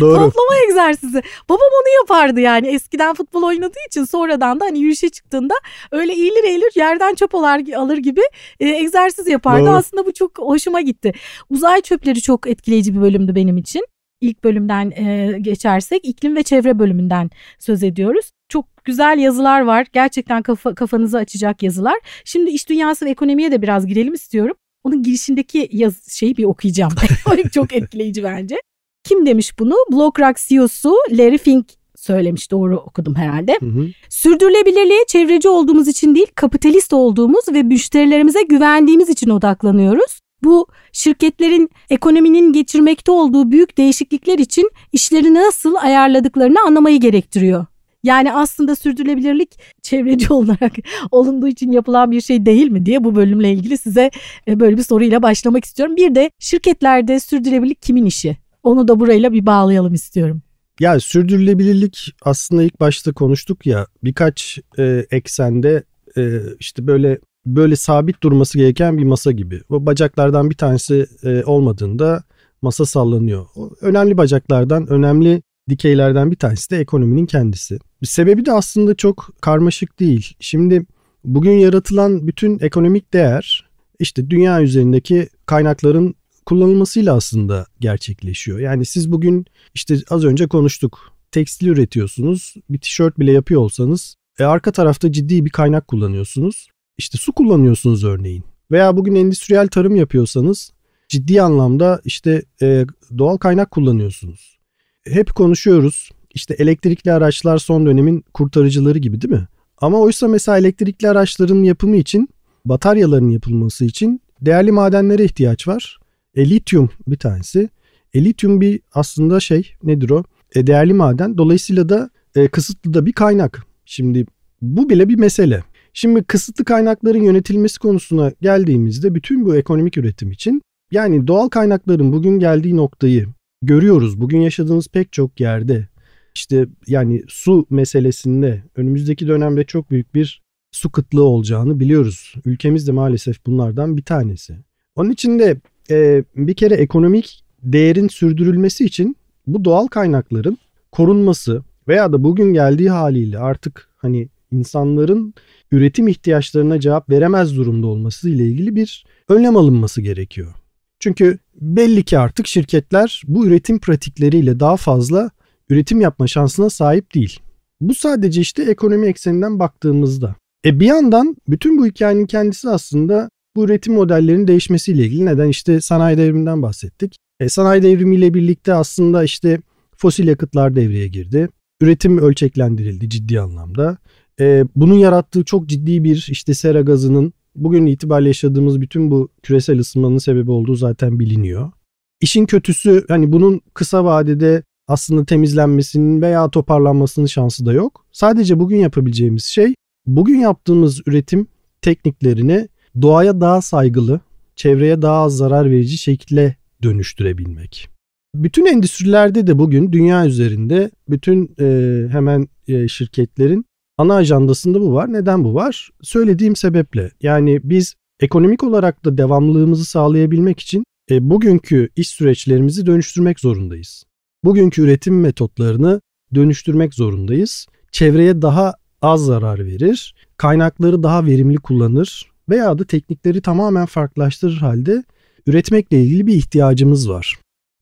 Doğru. toplama egzersizi. Babam onu yapardı yani. Eskiden futbol oynadığı için sonradan da hani yürüyüşe çıktığında öyle eğilir eğilir yerden çöp alır gibi e, egzersiz yapardı. Doğru. Aslında bu çok hoşuma gitti. Uzay çöpleri çok etkileyici bir bölümdü benim için. İlk bölümden e, geçersek iklim ve çevre bölümünden söz ediyoruz. Çok güzel yazılar var. Gerçekten kafa, kafanızı açacak yazılar. Şimdi iş dünyası ve ekonomiye de biraz girelim istiyorum. Onun girişindeki yaz şeyi bir okuyacağım. Çok etkileyici bence. Kim demiş bunu? BlockRock CEO'su Larry Fink söylemiş. Doğru okudum herhalde. Hı hı. Sürdürülebilirliğe çevreci olduğumuz için değil, kapitalist olduğumuz ve müşterilerimize güvendiğimiz için odaklanıyoruz. Bu şirketlerin ekonominin geçirmekte olduğu büyük değişiklikler için işlerini nasıl ayarladıklarını anlamayı gerektiriyor. Yani aslında sürdürülebilirlik çevreci olarak olunduğu için yapılan bir şey değil mi diye bu bölümle ilgili size e, böyle bir soruyla başlamak istiyorum. Bir de şirketlerde sürdürülebilirlik kimin işi? Onu da burayla bir bağlayalım istiyorum. Ya sürdürülebilirlik aslında ilk başta konuştuk ya birkaç e, eksende e, işte böyle böyle sabit durması gereken bir masa gibi. O bacaklardan bir tanesi e, olmadığında masa sallanıyor. Önemli bacaklardan, önemli dikeylerden bir tanesi de ekonominin kendisi. Sebebi de aslında çok karmaşık değil. Şimdi bugün yaratılan bütün ekonomik değer işte dünya üzerindeki kaynakların kullanılmasıyla aslında gerçekleşiyor. Yani siz bugün işte az önce konuştuk. Tekstil üretiyorsunuz. Bir tişört bile yapıyor olsanız e, arka tarafta ciddi bir kaynak kullanıyorsunuz. İşte su kullanıyorsunuz örneğin. Veya bugün endüstriyel tarım yapıyorsanız ciddi anlamda işte e, doğal kaynak kullanıyorsunuz. Hep konuşuyoruz. İşte elektrikli araçlar son dönemin kurtarıcıları gibi değil mi? Ama oysa mesela elektrikli araçların yapımı için, bataryaların yapılması için değerli madenlere ihtiyaç var. E, lityum bir tanesi. E, lityum bir aslında şey nedir o? E, değerli maden. Dolayısıyla da e, kısıtlı da bir kaynak. Şimdi bu bile bir mesele. Şimdi kısıtlı kaynakların yönetilmesi konusuna geldiğimizde bütün bu ekonomik üretim için yani doğal kaynakların bugün geldiği noktayı görüyoruz. Bugün yaşadığımız pek çok yerde işte yani su meselesinde önümüzdeki dönemde çok büyük bir su kıtlığı olacağını biliyoruz. Ülkemiz de maalesef bunlardan bir tanesi. Onun için de e, bir kere ekonomik değerin sürdürülmesi için bu doğal kaynakların korunması veya da bugün geldiği haliyle artık hani insanların üretim ihtiyaçlarına cevap veremez durumda olması ile ilgili bir önlem alınması gerekiyor. Çünkü belli ki artık şirketler bu üretim pratikleriyle daha fazla üretim yapma şansına sahip değil. Bu sadece işte ekonomi ekseninden baktığımızda. E bir yandan bütün bu hikayenin kendisi aslında bu üretim modellerinin değişmesiyle ilgili. Neden? işte sanayi devriminden bahsettik. E, sanayi devrimiyle birlikte aslında işte fosil yakıtlar devreye girdi. Üretim ölçeklendirildi ciddi anlamda. E, bunun yarattığı çok ciddi bir işte sera gazının bugün itibariyle yaşadığımız bütün bu küresel ısınmanın sebebi olduğu zaten biliniyor. İşin kötüsü hani bunun kısa vadede aslında temizlenmesinin veya toparlanmasının şansı da yok. Sadece bugün yapabileceğimiz şey bugün yaptığımız üretim tekniklerini doğaya daha saygılı, çevreye daha az zarar verici şekilde dönüştürebilmek. Bütün endüstrilerde de bugün dünya üzerinde bütün e, hemen e, şirketlerin ana ajandasında bu var. Neden bu var? Söylediğim sebeple. Yani biz ekonomik olarak da devamlılığımızı sağlayabilmek için e, bugünkü iş süreçlerimizi dönüştürmek zorundayız. Bugünkü üretim metotlarını dönüştürmek zorundayız. Çevreye daha az zarar verir, kaynakları daha verimli kullanır veya da teknikleri tamamen farklılaştırır halde üretmekle ilgili bir ihtiyacımız var.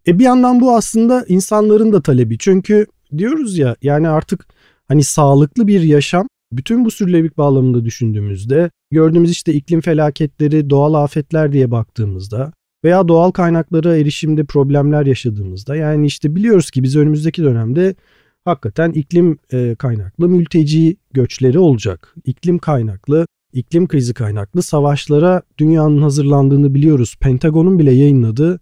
E bir yandan bu aslında insanların da talebi. Çünkü diyoruz ya yani artık hani sağlıklı bir yaşam bütün bu sürdürülebilirlik bağlamında düşündüğümüzde gördüğümüz işte iklim felaketleri, doğal afetler diye baktığımızda veya doğal kaynaklara erişimde problemler yaşadığımızda yani işte biliyoruz ki biz önümüzdeki dönemde hakikaten iklim e, kaynaklı mülteci göçleri olacak. İklim kaynaklı, iklim krizi kaynaklı savaşlara dünyanın hazırlandığını biliyoruz. Pentagon'un bile yayınladığı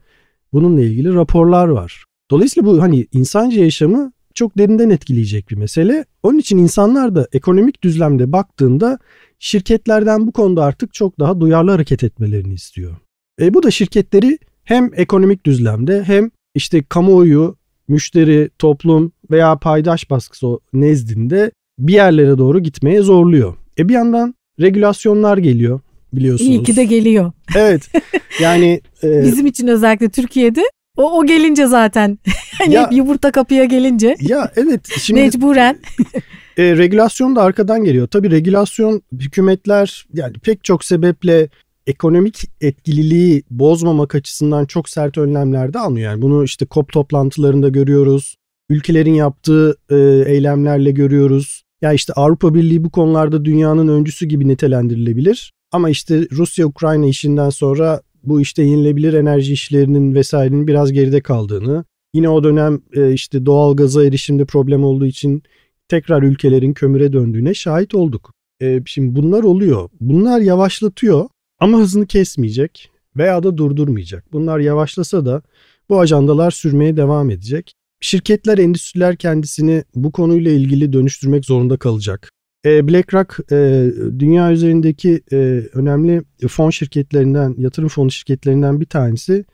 bununla ilgili raporlar var. Dolayısıyla bu hani insanca yaşamı çok derinden etkileyecek bir mesele. Onun için insanlar da ekonomik düzlemde baktığında şirketlerden bu konuda artık çok daha duyarlı hareket etmelerini istiyor. E, bu da şirketleri hem ekonomik düzlemde hem işte kamuoyu, müşteri, toplum veya paydaş baskısı nezdinde bir yerlere doğru gitmeye zorluyor. E bir yandan regülasyonlar geliyor biliyorsunuz. İyi ki de geliyor. Evet. Yani e, bizim için özellikle Türkiye'de o, o gelince zaten hani ya, yumurta kapıya gelince. Ya evet. Şimdi, mecburen. e, regülasyon da arkadan geliyor. Tabii regülasyon hükümetler yani pek çok sebeple ekonomik etkililiği bozmamak açısından çok sert önlemler de almıyor. Yani bunu işte COP toplantılarında görüyoruz. Ülkelerin yaptığı e, eylemlerle görüyoruz. Ya işte Avrupa Birliği bu konularda dünyanın öncüsü gibi nitelendirilebilir. Ama işte Rusya-Ukrayna işinden sonra bu işte yenilebilir enerji işlerinin vesairenin biraz geride kaldığını, yine o dönem e, işte doğal gaza erişimde problem olduğu için tekrar ülkelerin kömüre döndüğüne şahit olduk. E, şimdi bunlar oluyor. Bunlar yavaşlatıyor ama hızını kesmeyecek veya da durdurmayacak. Bunlar yavaşlasa da bu ajandalar sürmeye devam edecek. Şirketler, endüstriler kendisini bu konuyla ilgili dönüştürmek zorunda kalacak. E, BlackRock e, dünya üzerindeki e, önemli fon şirketlerinden, yatırım fonu şirketlerinden bir tanesi.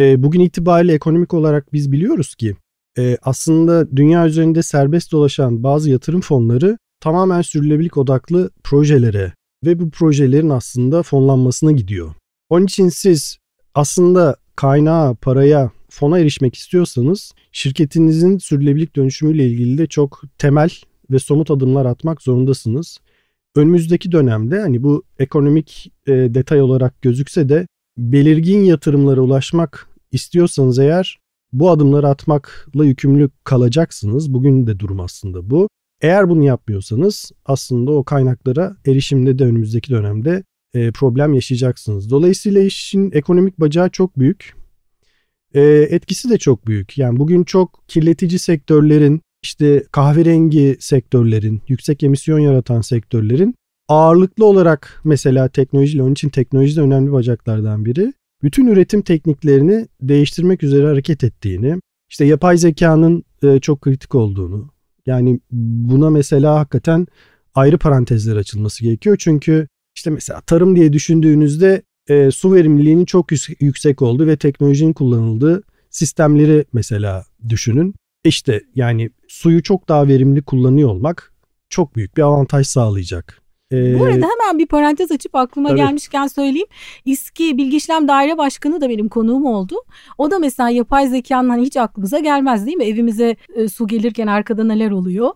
Bugün itibariyle ekonomik olarak biz biliyoruz ki aslında dünya üzerinde serbest dolaşan bazı yatırım fonları tamamen sürdürülebilirlik odaklı projelere ve bu projelerin aslında fonlanmasına gidiyor. Onun için siz aslında kaynağa, paraya, fona erişmek istiyorsanız şirketinizin sürdürülebilirlik dönüşümüyle ilgili de çok temel ve somut adımlar atmak zorundasınız. Önümüzdeki dönemde hani bu ekonomik e, detay olarak gözükse de belirgin yatırımlara ulaşmak istiyorsanız eğer bu adımları atmakla yükümlü kalacaksınız. Bugün de durum aslında bu. Eğer bunu yapmıyorsanız aslında o kaynaklara erişimde de önümüzdeki dönemde e, problem yaşayacaksınız. Dolayısıyla işin ekonomik bacağı çok büyük. E, etkisi de çok büyük. Yani bugün çok kirletici sektörlerin işte kahverengi sektörlerin, yüksek emisyon yaratan sektörlerin ağırlıklı olarak mesela teknolojiyle onun için teknoloji de önemli bacaklardan biri. Bütün üretim tekniklerini değiştirmek üzere hareket ettiğini, işte yapay zekanın e, çok kritik olduğunu. Yani buna mesela hakikaten ayrı parantezler açılması gerekiyor. Çünkü işte mesela tarım diye düşündüğünüzde e, su verimliliğinin çok yüksek olduğu ve teknolojinin kullanıldığı sistemleri mesela düşünün. İşte yani suyu çok daha verimli kullanıyor olmak çok büyük bir avantaj sağlayacak. Ee, Bu arada hemen bir parantez açıp aklıma tabii. gelmişken söyleyeyim. İSKİ Bilgi İşlem Daire Başkanı da benim konuğum oldu. O da mesela yapay zekanın hani hiç aklımıza gelmez değil mi? Evimize e, su gelirken arkada neler oluyor?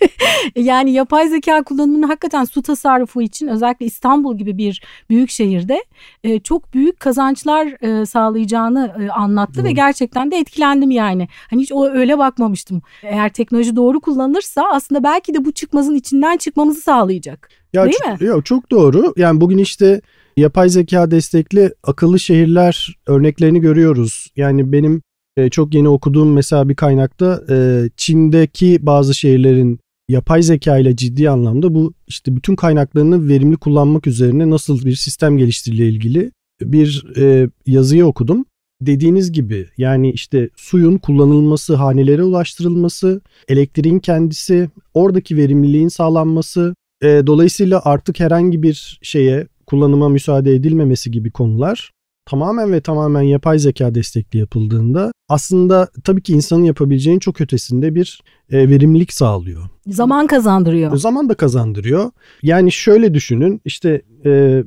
yani yapay zeka kullanımının hakikaten su tasarrufu için özellikle İstanbul gibi bir büyük şehirde e, çok büyük kazançlar e, sağlayacağını e, anlattı Doğru. ve gerçekten de etkilendim yani. Hani hiç o öyle bakmamıştım. Eğer teknoloji doğru kullanılırsa aslında belki de bu çıkmazın içinden çıkmamızı sağlayacak. Ya Değil mi? Yok çok doğru. Yani bugün işte yapay zeka destekli akıllı şehirler örneklerini görüyoruz. Yani benim e, çok yeni okuduğum mesela bir kaynakta e, Çin'deki bazı şehirlerin yapay zeka ile ciddi anlamda bu işte bütün kaynaklarını verimli kullanmak üzerine nasıl bir sistem geliştirildiği ilgili bir e, yazıyı okudum. Dediğiniz gibi yani işte suyun kullanılması, hanelere ulaştırılması, elektriğin kendisi, oradaki verimliliğin sağlanması, e, dolayısıyla artık herhangi bir şeye kullanıma müsaade edilmemesi gibi konular tamamen ve tamamen yapay zeka destekli yapıldığında aslında tabii ki insanın yapabileceğinin çok ötesinde bir e, verimlilik sağlıyor. Zaman kazandırıyor. Zaman da kazandırıyor. Yani şöyle düşünün işte e,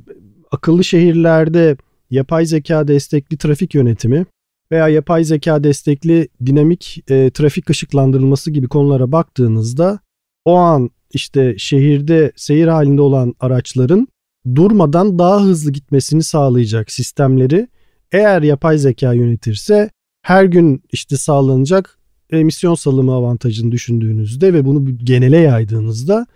akıllı şehirlerde yapay zeka destekli trafik yönetimi veya yapay zeka destekli dinamik e, trafik ışıklandırılması gibi konulara baktığınızda o an işte şehirde seyir halinde olan araçların durmadan daha hızlı gitmesini sağlayacak sistemleri eğer yapay zeka yönetirse her gün işte sağlanacak emisyon salımı avantajını düşündüğünüzde ve bunu genele yaydığınızda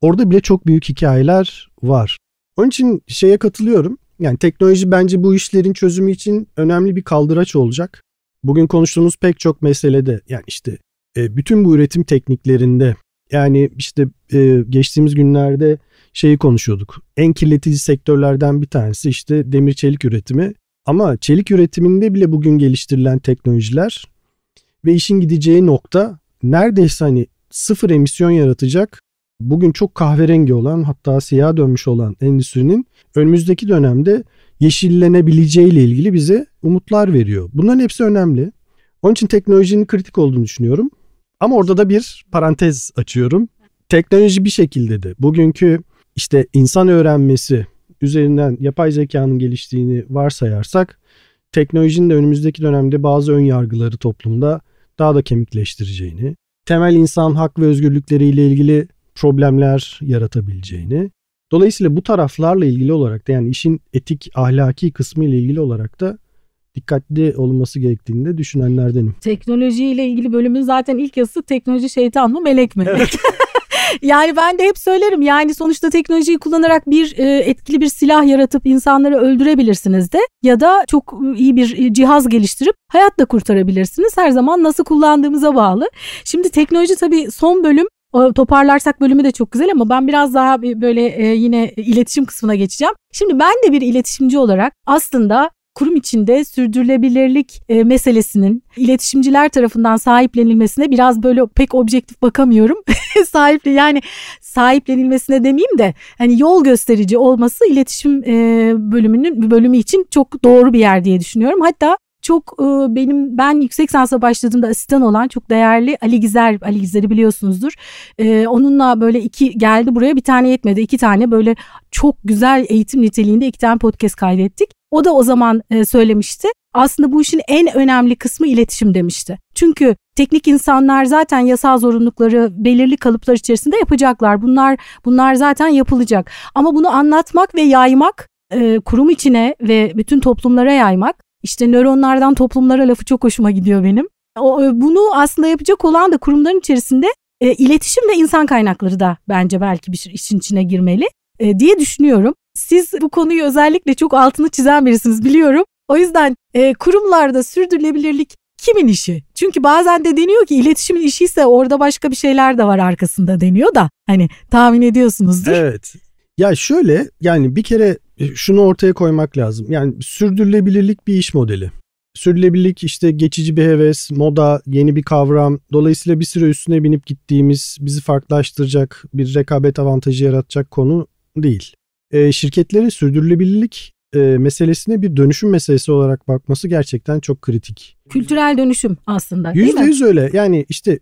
orada bile çok büyük hikayeler var. Onun için şeye katılıyorum. Yani teknoloji bence bu işlerin çözümü için önemli bir kaldıraç olacak. Bugün konuştuğumuz pek çok meselede yani işte e, bütün bu üretim tekniklerinde yani işte e, geçtiğimiz günlerde şeyi konuşuyorduk. En kirletici sektörlerden bir tanesi işte demir çelik üretimi. Ama çelik üretiminde bile bugün geliştirilen teknolojiler ve işin gideceği nokta neredeyse hani sıfır emisyon yaratacak bugün çok kahverengi olan hatta siyah dönmüş olan endüstrinin önümüzdeki dönemde yeşillenebileceği ile ilgili bize umutlar veriyor. Bunların hepsi önemli. Onun için teknolojinin kritik olduğunu düşünüyorum. Ama orada da bir parantez açıyorum. Teknoloji bir şekilde de bugünkü işte insan öğrenmesi üzerinden yapay zekanın geliştiğini varsayarsak teknolojinin de önümüzdeki dönemde bazı ön yargıları toplumda daha da kemikleştireceğini, temel insan hak ve özgürlükleriyle ilgili problemler yaratabileceğini. Dolayısıyla bu taraflarla ilgili olarak da yani işin etik ahlaki kısmı ile ilgili olarak da dikkatli olması gerektiğini de düşünenlerdenim. Teknoloji ile ilgili bölümün zaten ilk yazısı teknoloji şeytan mı melek mi? Evet. yani ben de hep söylerim yani sonuçta teknolojiyi kullanarak bir e, etkili bir silah yaratıp insanları öldürebilirsiniz de ya da çok iyi bir e, cihaz geliştirip hayat da kurtarabilirsiniz. Her zaman nasıl kullandığımıza bağlı. Şimdi teknoloji tabii son bölüm o toparlarsak bölümü de çok güzel ama ben biraz daha böyle e, yine iletişim kısmına geçeceğim. Şimdi ben de bir iletişimci olarak aslında kurum içinde sürdürülebilirlik e, meselesinin iletişimciler tarafından sahiplenilmesine biraz böyle pek objektif bakamıyorum. Sahiple yani sahiplenilmesine demeyeyim de hani yol gösterici olması iletişim e, bölümünün bölümü için çok doğru bir yer diye düşünüyorum. Hatta çok e, benim ben yüksek sansa başladığımda asistan olan çok değerli Ali Gizer, Ali Gizer'i biliyorsunuzdur. Onunla böyle iki geldi buraya bir tane yetmedi. iki tane böyle çok güzel eğitim niteliğinde iki tane podcast kaydettik. O da o zaman e, söylemişti. Aslında bu işin en önemli kısmı iletişim demişti. Çünkü teknik insanlar zaten yasal zorunlulukları belirli kalıplar içerisinde yapacaklar. Bunlar bunlar zaten yapılacak. Ama bunu anlatmak ve yaymak e, kurum içine ve bütün toplumlara yaymak işte nöronlardan toplumlara lafı çok hoşuma gidiyor benim. E, bunu aslında yapacak olan da kurumların içerisinde iletişim ve insan kaynakları da bence belki bir işin içine girmeli diye düşünüyorum. Siz bu konuyu özellikle çok altını çizen birisiniz biliyorum. O yüzden e, kurumlarda sürdürülebilirlik kimin işi? Çünkü bazen de deniyor ki iletişimin işi ise orada başka bir şeyler de var arkasında deniyor da hani tahmin ediyorsunuzdur. Evet. Ya şöyle yani bir kere e, şunu ortaya koymak lazım. Yani sürdürülebilirlik bir iş modeli. Sürdürülebilirlik işte geçici bir heves, moda, yeni bir kavram. Dolayısıyla bir süre üstüne binip gittiğimiz, bizi farklılaştıracak, bir rekabet avantajı yaratacak konu değil. E, şirketlerin sürdürülebilirlik e, meselesine bir dönüşüm meselesi olarak bakması gerçekten çok kritik. Kültürel dönüşüm aslında değil %100 mi? %100 öyle. Yani işte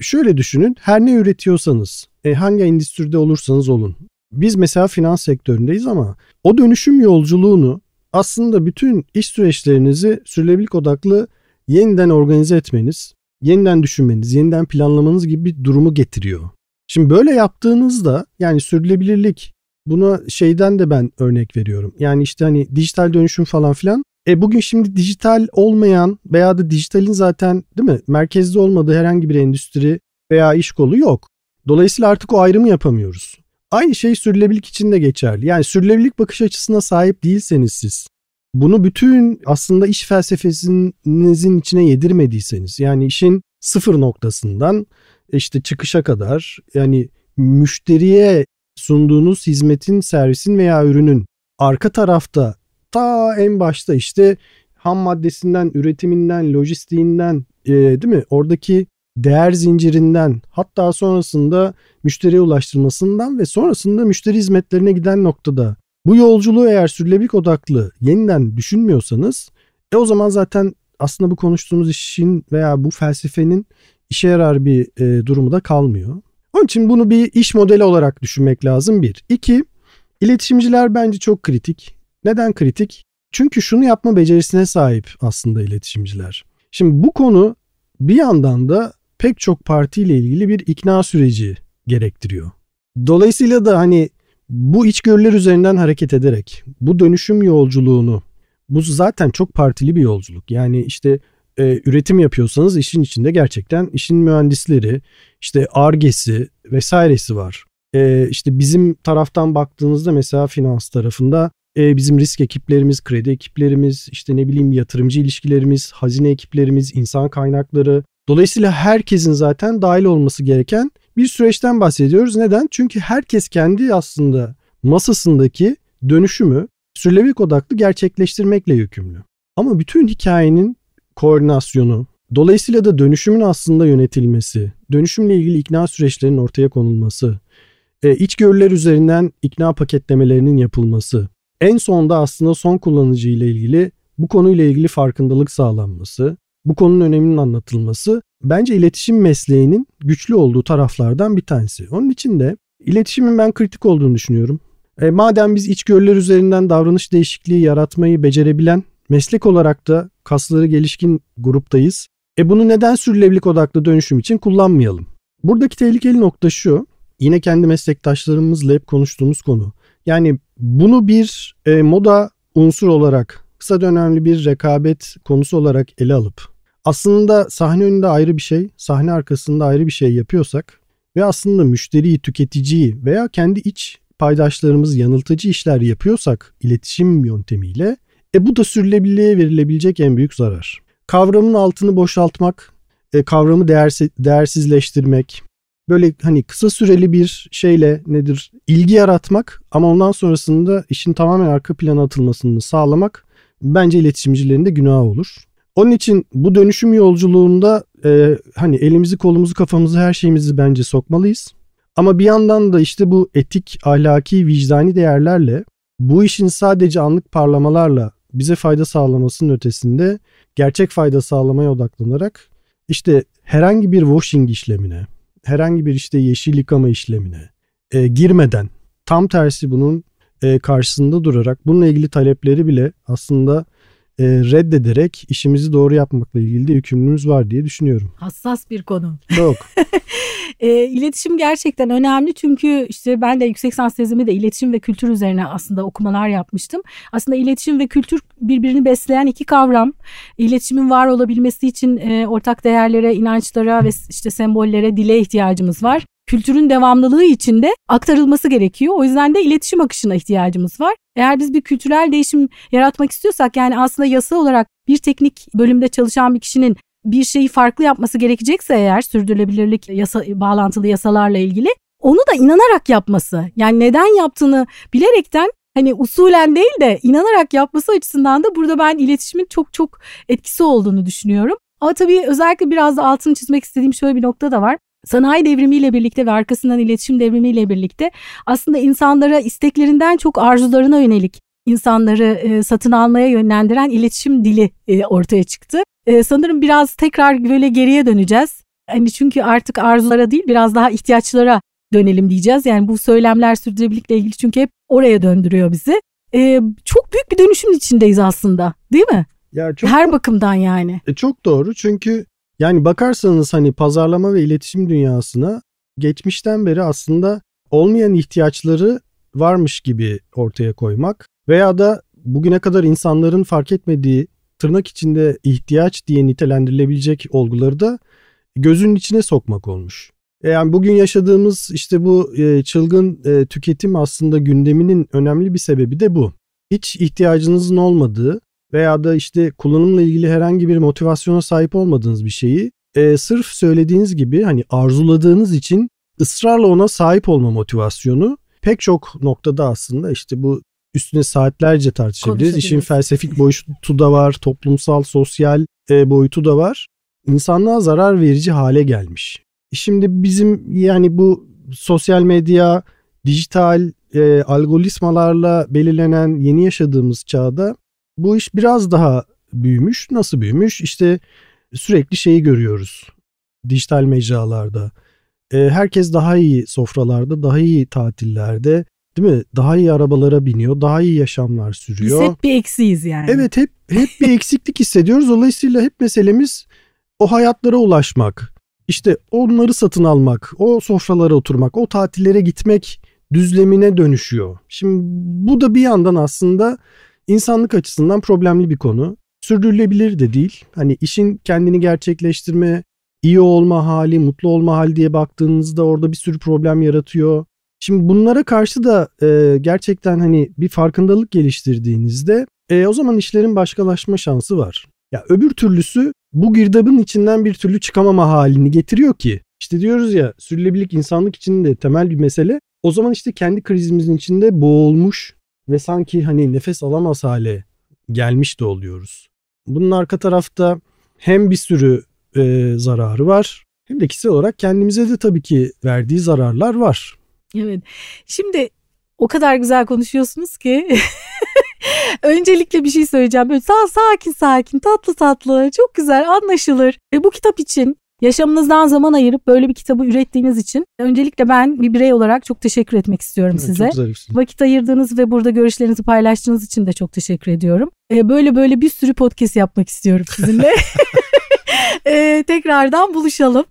şöyle düşünün her ne üretiyorsanız, e, hangi endüstride olursanız olun Biz mesela finans sektöründeyiz ama o dönüşüm yolculuğunu aslında bütün iş süreçlerinizi sürdürülebilirlik odaklı yeniden organize etmeniz, yeniden düşünmeniz, yeniden planlamanız gibi bir durumu getiriyor. Şimdi böyle yaptığınızda yani sürdürülebilirlik buna şeyden de ben örnek veriyorum. Yani işte hani dijital dönüşüm falan filan. E bugün şimdi dijital olmayan veya da dijitalin zaten değil mi merkezde olmadığı herhangi bir endüstri veya iş kolu yok. Dolayısıyla artık o ayrımı yapamıyoruz. Aynı şey sürdürülebilirlik için de geçerli. Yani sürdürülebilirlik bakış açısına sahip değilseniz siz bunu bütün aslında iş felsefesinizin içine yedirmediyseniz yani işin sıfır noktasından işte çıkışa kadar yani müşteriye sunduğunuz hizmetin, servisin veya ürünün arka tarafta ta en başta işte ham maddesinden, üretiminden, lojistiğinden e, değil mi? Oradaki değer zincirinden hatta sonrasında müşteriye ulaştırmasından ve sonrasında müşteri hizmetlerine giden noktada bu yolculuğu eğer sürdürülebilirlik odaklı yeniden düşünmüyorsanız e o zaman zaten aslında bu konuştuğumuz işin veya bu felsefenin işe yarar bir e, durumu da kalmıyor. Onun için bunu bir iş modeli olarak düşünmek lazım bir. İki, iletişimciler bence çok kritik. Neden kritik? Çünkü şunu yapma becerisine sahip aslında iletişimciler. Şimdi bu konu bir yandan da pek çok partiyle ilgili bir ikna süreci gerektiriyor. Dolayısıyla da hani bu içgörüler üzerinden hareket ederek bu dönüşüm yolculuğunu bu zaten çok partili bir yolculuk. Yani işte e, üretim yapıyorsanız işin içinde gerçekten işin mühendisleri, işte argesi vesairesi var. E, işte bizim taraftan baktığınızda mesela finans tarafında e, bizim risk ekiplerimiz, kredi ekiplerimiz, işte ne bileyim yatırımcı ilişkilerimiz, hazine ekiplerimiz, insan kaynakları. Dolayısıyla herkesin zaten dahil olması gereken bir süreçten bahsediyoruz. Neden? Çünkü herkes kendi aslında masasındaki dönüşümü sürdürülebilirlik odaklı gerçekleştirmekle yükümlü. Ama bütün hikayenin koordinasyonu, dolayısıyla da dönüşümün aslında yönetilmesi, dönüşümle ilgili ikna süreçlerinin ortaya konulması, e, içgörüler üzerinden ikna paketlemelerinin yapılması, en sonda aslında son kullanıcı ile ilgili bu konuyla ilgili farkındalık sağlanması, bu konunun öneminin anlatılması bence iletişim mesleğinin güçlü olduğu taraflardan bir tanesi. Onun için de iletişimin ben kritik olduğunu düşünüyorum. E, madem biz içgörüler üzerinden davranış değişikliği yaratmayı becerebilen meslek olarak da kasları gelişkin gruptayız. E bunu neden sürülebilirlik odaklı dönüşüm için kullanmayalım? Buradaki tehlikeli nokta şu. Yine kendi meslektaşlarımızla hep konuştuğumuz konu. Yani bunu bir e, moda unsur olarak kısa dönemli bir rekabet konusu olarak ele alıp aslında sahne önünde ayrı bir şey, sahne arkasında ayrı bir şey yapıyorsak ve aslında müşteriyi, tüketiciyi veya kendi iç paydaşlarımız yanıltıcı işler yapıyorsak iletişim yöntemiyle e bu da sürülebilirliğe verilebilecek en büyük zarar. Kavramın altını boşaltmak, e, kavramı değersiz, değersizleştirmek, böyle hani kısa süreli bir şeyle nedir ilgi yaratmak ama ondan sonrasında işin tamamen arka plana atılmasını sağlamak bence iletişimcilerin de günahı olur. Onun için bu dönüşüm yolculuğunda e, hani elimizi kolumuzu kafamızı her şeyimizi bence sokmalıyız. Ama bir yandan da işte bu etik, ahlaki, vicdani değerlerle bu işin sadece anlık parlamalarla bize fayda sağlamasının ötesinde gerçek fayda sağlamaya odaklanarak işte herhangi bir washing işlemine, herhangi bir işte yeşil yıkama işlemine e, girmeden tam tersi bunun e, karşısında durarak bununla ilgili talepleri bile aslında e, reddederek işimizi doğru yapmakla ilgili de yükümlülüğümüz var diye düşünüyorum. Hassas bir konu. Çok. e, iletişim gerçekten önemli çünkü işte ben de yüksek lisans tezimi de iletişim ve kültür üzerine aslında okumalar yapmıştım. Aslında iletişim ve kültür birbirini besleyen iki kavram. İletişimin var olabilmesi için e, ortak değerlere, inançlara ve işte sembollere, dile ihtiyacımız var kültürün devamlılığı içinde aktarılması gerekiyor. O yüzden de iletişim akışına ihtiyacımız var. Eğer biz bir kültürel değişim yaratmak istiyorsak yani aslında yasa olarak bir teknik bölümde çalışan bir kişinin bir şeyi farklı yapması gerekecekse eğer sürdürülebilirlik yasa, bağlantılı yasalarla ilgili onu da inanarak yapması. Yani neden yaptığını bilerekten hani usulen değil de inanarak yapması açısından da burada ben iletişimin çok çok etkisi olduğunu düşünüyorum. Ama tabii özellikle biraz da altını çizmek istediğim şöyle bir nokta da var. Sanayi devrimiyle birlikte ve arkasından iletişim devrimiyle birlikte aslında insanlara isteklerinden çok arzularına yönelik insanları e, satın almaya yönlendiren iletişim dili e, ortaya çıktı. E, sanırım biraz tekrar böyle geriye döneceğiz. Hani çünkü artık arzulara değil biraz daha ihtiyaçlara dönelim diyeceğiz. Yani bu söylemler sürdürülebilirlikle ilgili çünkü hep oraya döndürüyor bizi. Ee, çok büyük bir dönüşüm içindeyiz aslında değil mi? Ya çok Her bakımdan yani. E, çok doğru çünkü yani bakarsanız hani pazarlama ve iletişim dünyasına geçmişten beri aslında olmayan ihtiyaçları varmış gibi ortaya koymak veya da bugüne kadar insanların fark etmediği tırnak içinde ihtiyaç diye nitelendirilebilecek olguları da gözünün içine sokmak olmuş. E, yani bugün yaşadığımız işte bu e, çılgın e, tüketim aslında gündeminin önemli bir sebebi de bu. Hiç ihtiyacınızın olmadığı veya da işte kullanımla ilgili herhangi bir motivasyona sahip olmadığınız bir şeyi e, sırf söylediğiniz gibi hani arzuladığınız için ısrarla ona sahip olma motivasyonu pek çok noktada aslında işte bu üstüne saatlerce tartışabiliriz. İşin felsefik boyutu da var, toplumsal, sosyal e, boyutu da var. İnsanlığa zarar verici hale gelmiş. Şimdi bizim yani bu sosyal medya, dijital e, algoritmalarla belirlenen yeni yaşadığımız çağda bu iş biraz daha büyümüş. Nasıl büyümüş? İşte sürekli şeyi görüyoruz dijital mecralarda. E, herkes daha iyi sofralarda, daha iyi tatillerde, değil mi? Daha iyi arabalara biniyor, daha iyi yaşamlar sürüyor. Biz hep bir eksiyiz yani. Evet, hep hep bir eksiklik hissediyoruz. Dolayısıyla hep meselemiz o hayatlara ulaşmak. İşte onları satın almak, o sofralara oturmak, o tatillere gitmek düzlemine dönüşüyor. Şimdi bu da bir yandan aslında insanlık açısından problemli bir konu. Sürdürülebilir de değil. Hani işin kendini gerçekleştirme, iyi olma hali, mutlu olma hali diye baktığınızda orada bir sürü problem yaratıyor. Şimdi bunlara karşı da e, gerçekten hani bir farkındalık geliştirdiğinizde e, o zaman işlerin başkalaşma şansı var. Ya öbür türlüsü bu girdabın içinden bir türlü çıkamama halini getiriyor ki işte diyoruz ya sürdürülebilirlik insanlık için de temel bir mesele. O zaman işte kendi krizimizin içinde boğulmuş ve sanki hani nefes alamaz hale gelmiş de oluyoruz. Bunun arka tarafta hem bir sürü e, zararı var hem de kişisel olarak kendimize de tabii ki verdiği zararlar var. Evet. Şimdi o kadar güzel konuşuyorsunuz ki öncelikle bir şey söyleyeceğim. Böyle sakin sakin, tatlı tatlı, çok güzel, anlaşılır. E, bu kitap için Yaşamınızdan zaman ayırıp böyle bir kitabı ürettiğiniz için öncelikle ben bir birey olarak çok teşekkür etmek istiyorum evet, size. Vakit ayırdığınız ve burada görüşlerinizi paylaştığınız için de çok teşekkür ediyorum. Ee, böyle böyle bir sürü podcast yapmak istiyorum sizinle. ee, tekrardan buluşalım.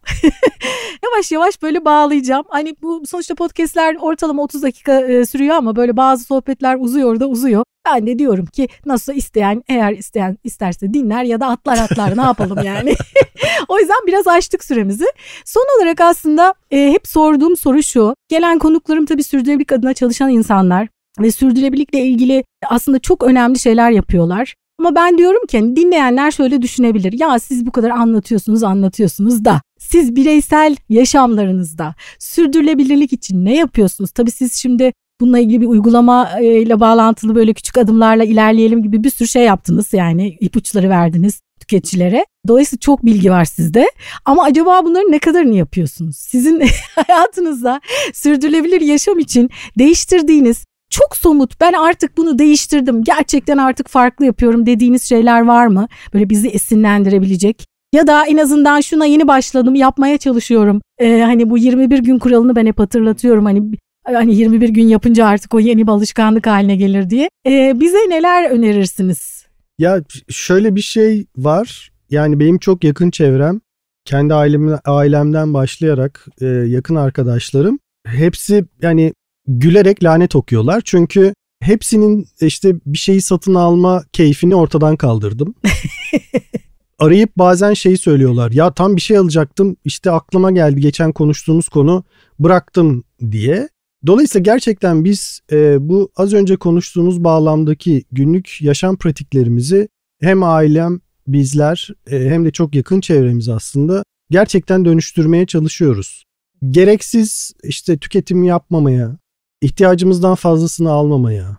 yavaş yavaş böyle bağlayacağım. Hani bu sonuçta podcastler ortalama 30 dakika e, sürüyor ama böyle bazı sohbetler uzuyor da uzuyor. Ben de diyorum ki nasıl isteyen eğer isteyen isterse dinler ya da atlar atlar ne yapalım yani. o yüzden biraz açtık süremizi. Son olarak aslında e, hep sorduğum soru şu. Gelen konuklarım tabii sürdürülebilirlik adına çalışan insanlar ve sürdürülebilirlikle ilgili aslında çok önemli şeyler yapıyorlar. Ama ben diyorum ki hani dinleyenler şöyle düşünebilir. Ya siz bu kadar anlatıyorsunuz anlatıyorsunuz da siz bireysel yaşamlarınızda sürdürülebilirlik için ne yapıyorsunuz? Tabii siz şimdi bununla ilgili bir uygulama ile bağlantılı böyle küçük adımlarla ilerleyelim gibi bir sürü şey yaptınız. Yani ipuçları verdiniz tüketicilere. Dolayısıyla çok bilgi var sizde. Ama acaba bunların ne kadarını yapıyorsunuz? Sizin hayatınızda sürdürülebilir yaşam için değiştirdiğiniz çok somut ben artık bunu değiştirdim gerçekten artık farklı yapıyorum dediğiniz şeyler var mı? Böyle bizi esinlendirebilecek ya da en azından şuna yeni başladım yapmaya çalışıyorum. Ee, hani bu 21 gün kuralını ben hep hatırlatıyorum hani hani 21 gün yapınca artık o yeni bir alışkanlık haline gelir diye. Ee, bize neler önerirsiniz? Ya şöyle bir şey var. Yani benim çok yakın çevrem, kendi ailem, ailemden başlayarak e, yakın arkadaşlarım hepsi yani gülerek lanet okuyorlar. Çünkü hepsinin işte bir şeyi satın alma keyfini ortadan kaldırdım. Arayıp bazen şeyi söylüyorlar. Ya tam bir şey alacaktım. işte aklıma geldi geçen konuştuğumuz konu bıraktım diye. Dolayısıyla gerçekten biz e, bu az önce konuştuğumuz bağlamdaki günlük yaşam pratiklerimizi hem ailem, bizler e, hem de çok yakın çevremiz aslında gerçekten dönüştürmeye çalışıyoruz. Gereksiz işte tüketim yapmamaya, ihtiyacımızdan fazlasını almamaya,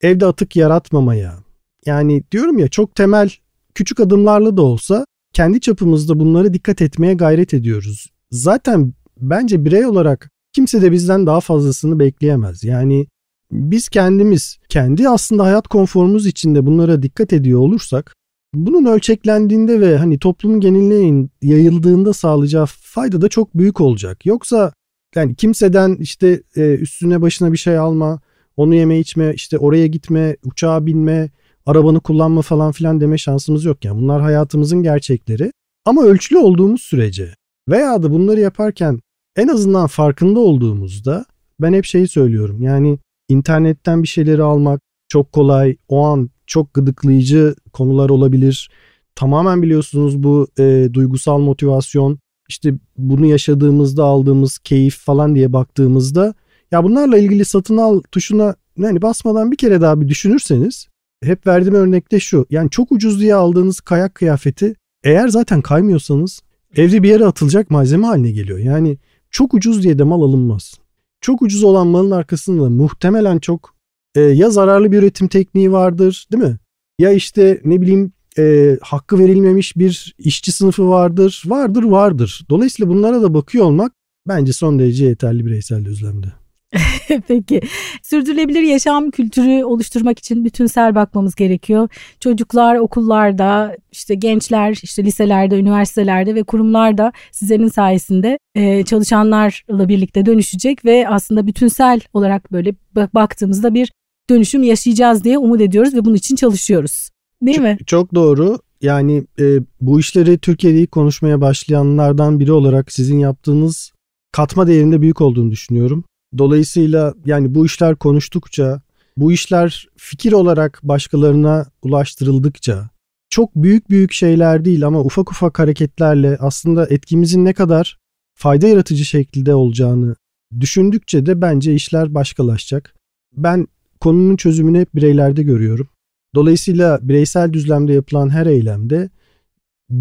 evde atık yaratmamaya. Yani diyorum ya çok temel küçük adımlarla da olsa kendi çapımızda bunlara dikkat etmeye gayret ediyoruz. Zaten bence birey olarak kimse de bizden daha fazlasını bekleyemez. Yani biz kendimiz kendi aslında hayat konforumuz içinde bunlara dikkat ediyor olursak bunun ölçeklendiğinde ve hani toplumun geneline yayıldığında sağlayacağı fayda da çok büyük olacak. Yoksa Yani kimseden işte e, üstüne başına bir şey alma, onu yeme içme, işte oraya gitme, uçağa binme, arabanı kullanma falan filan deme şansımız yok. Yani bunlar hayatımızın gerçekleri. Ama ölçülü olduğumuz sürece veya da bunları yaparken en azından farkında olduğumuzda ben hep şeyi söylüyorum. Yani internetten bir şeyleri almak çok kolay, o an çok gıdıklayıcı konular olabilir. Tamamen biliyorsunuz bu e, duygusal motivasyon, işte bunu yaşadığımızda aldığımız keyif falan diye baktığımızda ya bunlarla ilgili satın al tuşuna yani basmadan bir kere daha bir düşünürseniz hep verdiğim örnekte şu. Yani çok ucuz diye aldığınız kayak kıyafeti eğer zaten kaymıyorsanız evde bir yere atılacak malzeme haline geliyor. Yani çok ucuz diye de mal alınmaz. Çok ucuz olan malın arkasında muhtemelen çok e, ya zararlı bir üretim tekniği vardır değil mi? Ya işte ne bileyim e, hakkı verilmemiş bir işçi sınıfı vardır. Vardır vardır. Dolayısıyla bunlara da bakıyor olmak bence son derece yeterli bireysel düzlemde. Peki. Sürdürülebilir yaşam kültürü oluşturmak için bütünsel bakmamız gerekiyor. Çocuklar okullarda, işte gençler, işte liselerde, üniversitelerde ve kurumlarda sizlerin sayesinde e, çalışanlarla birlikte dönüşecek ve aslında bütünsel olarak böyle baktığımızda bir dönüşüm yaşayacağız diye umut ediyoruz ve bunun için çalışıyoruz. Değil çok, mi? Çok doğru. Yani e, bu işleri Türkiye'de ilk konuşmaya başlayanlardan biri olarak sizin yaptığınız katma değerinde büyük olduğunu düşünüyorum. Dolayısıyla yani bu işler konuştukça, bu işler fikir olarak başkalarına ulaştırıldıkça çok büyük büyük şeyler değil ama ufak ufak hareketlerle aslında etkimizin ne kadar fayda yaratıcı şekilde olacağını düşündükçe de bence işler başkalaşacak. Ben konunun çözümünü hep bireylerde görüyorum. Dolayısıyla bireysel düzlemde yapılan her eylemde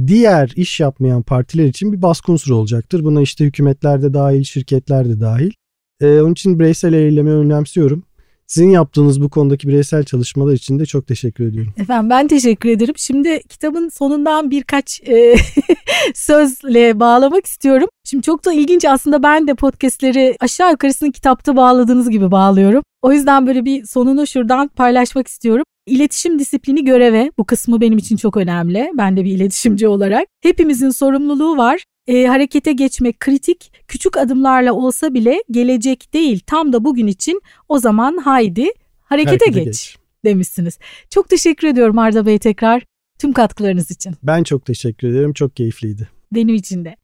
diğer iş yapmayan partiler için bir baskı unsuru olacaktır. Buna işte hükümetler de dahil, şirketler de dahil. Ee, onun için bireysel eylemi önemsiyorum. Sizin yaptığınız bu konudaki bireysel çalışmalar için de çok teşekkür ediyorum. Efendim ben teşekkür ederim. Şimdi kitabın sonundan birkaç e, sözle bağlamak istiyorum. Şimdi çok da ilginç aslında ben de podcastleri aşağı yukarısını kitapta bağladığınız gibi bağlıyorum. O yüzden böyle bir sonunu şuradan paylaşmak istiyorum. İletişim disiplini göreve bu kısmı benim için çok önemli. Ben de bir iletişimci olarak. Hepimizin sorumluluğu var. E, harekete geçmek kritik. Küçük adımlarla olsa bile gelecek değil tam da bugün için o zaman haydi harekete, harekete geç, geç demişsiniz. Çok teşekkür ediyorum Arda Bey tekrar tüm katkılarınız için. Ben çok teşekkür ederim. Çok keyifliydi. Benim için de.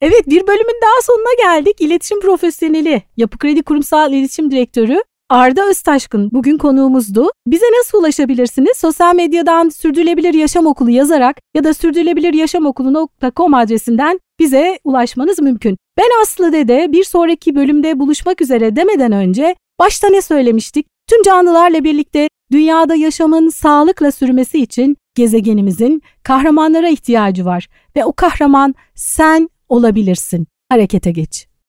Evet bir bölümün daha sonuna geldik. İletişim profesyoneli, Yapı Kredi Kurumsal İletişim Direktörü Arda Öztaşkın bugün konuğumuzdu. Bize nasıl ulaşabilirsiniz? Sosyal medyadan Sürdürülebilir Yaşam Okulu yazarak ya da sürdürülebiliryaşamokulu.com adresinden bize ulaşmanız mümkün. Ben Aslı Dede bir sonraki bölümde buluşmak üzere demeden önce başta ne söylemiştik? Tüm canlılarla birlikte dünyada yaşamın sağlıkla sürmesi için gezegenimizin kahramanlara ihtiyacı var ve o kahraman sen olabilirsin. Harekete geç.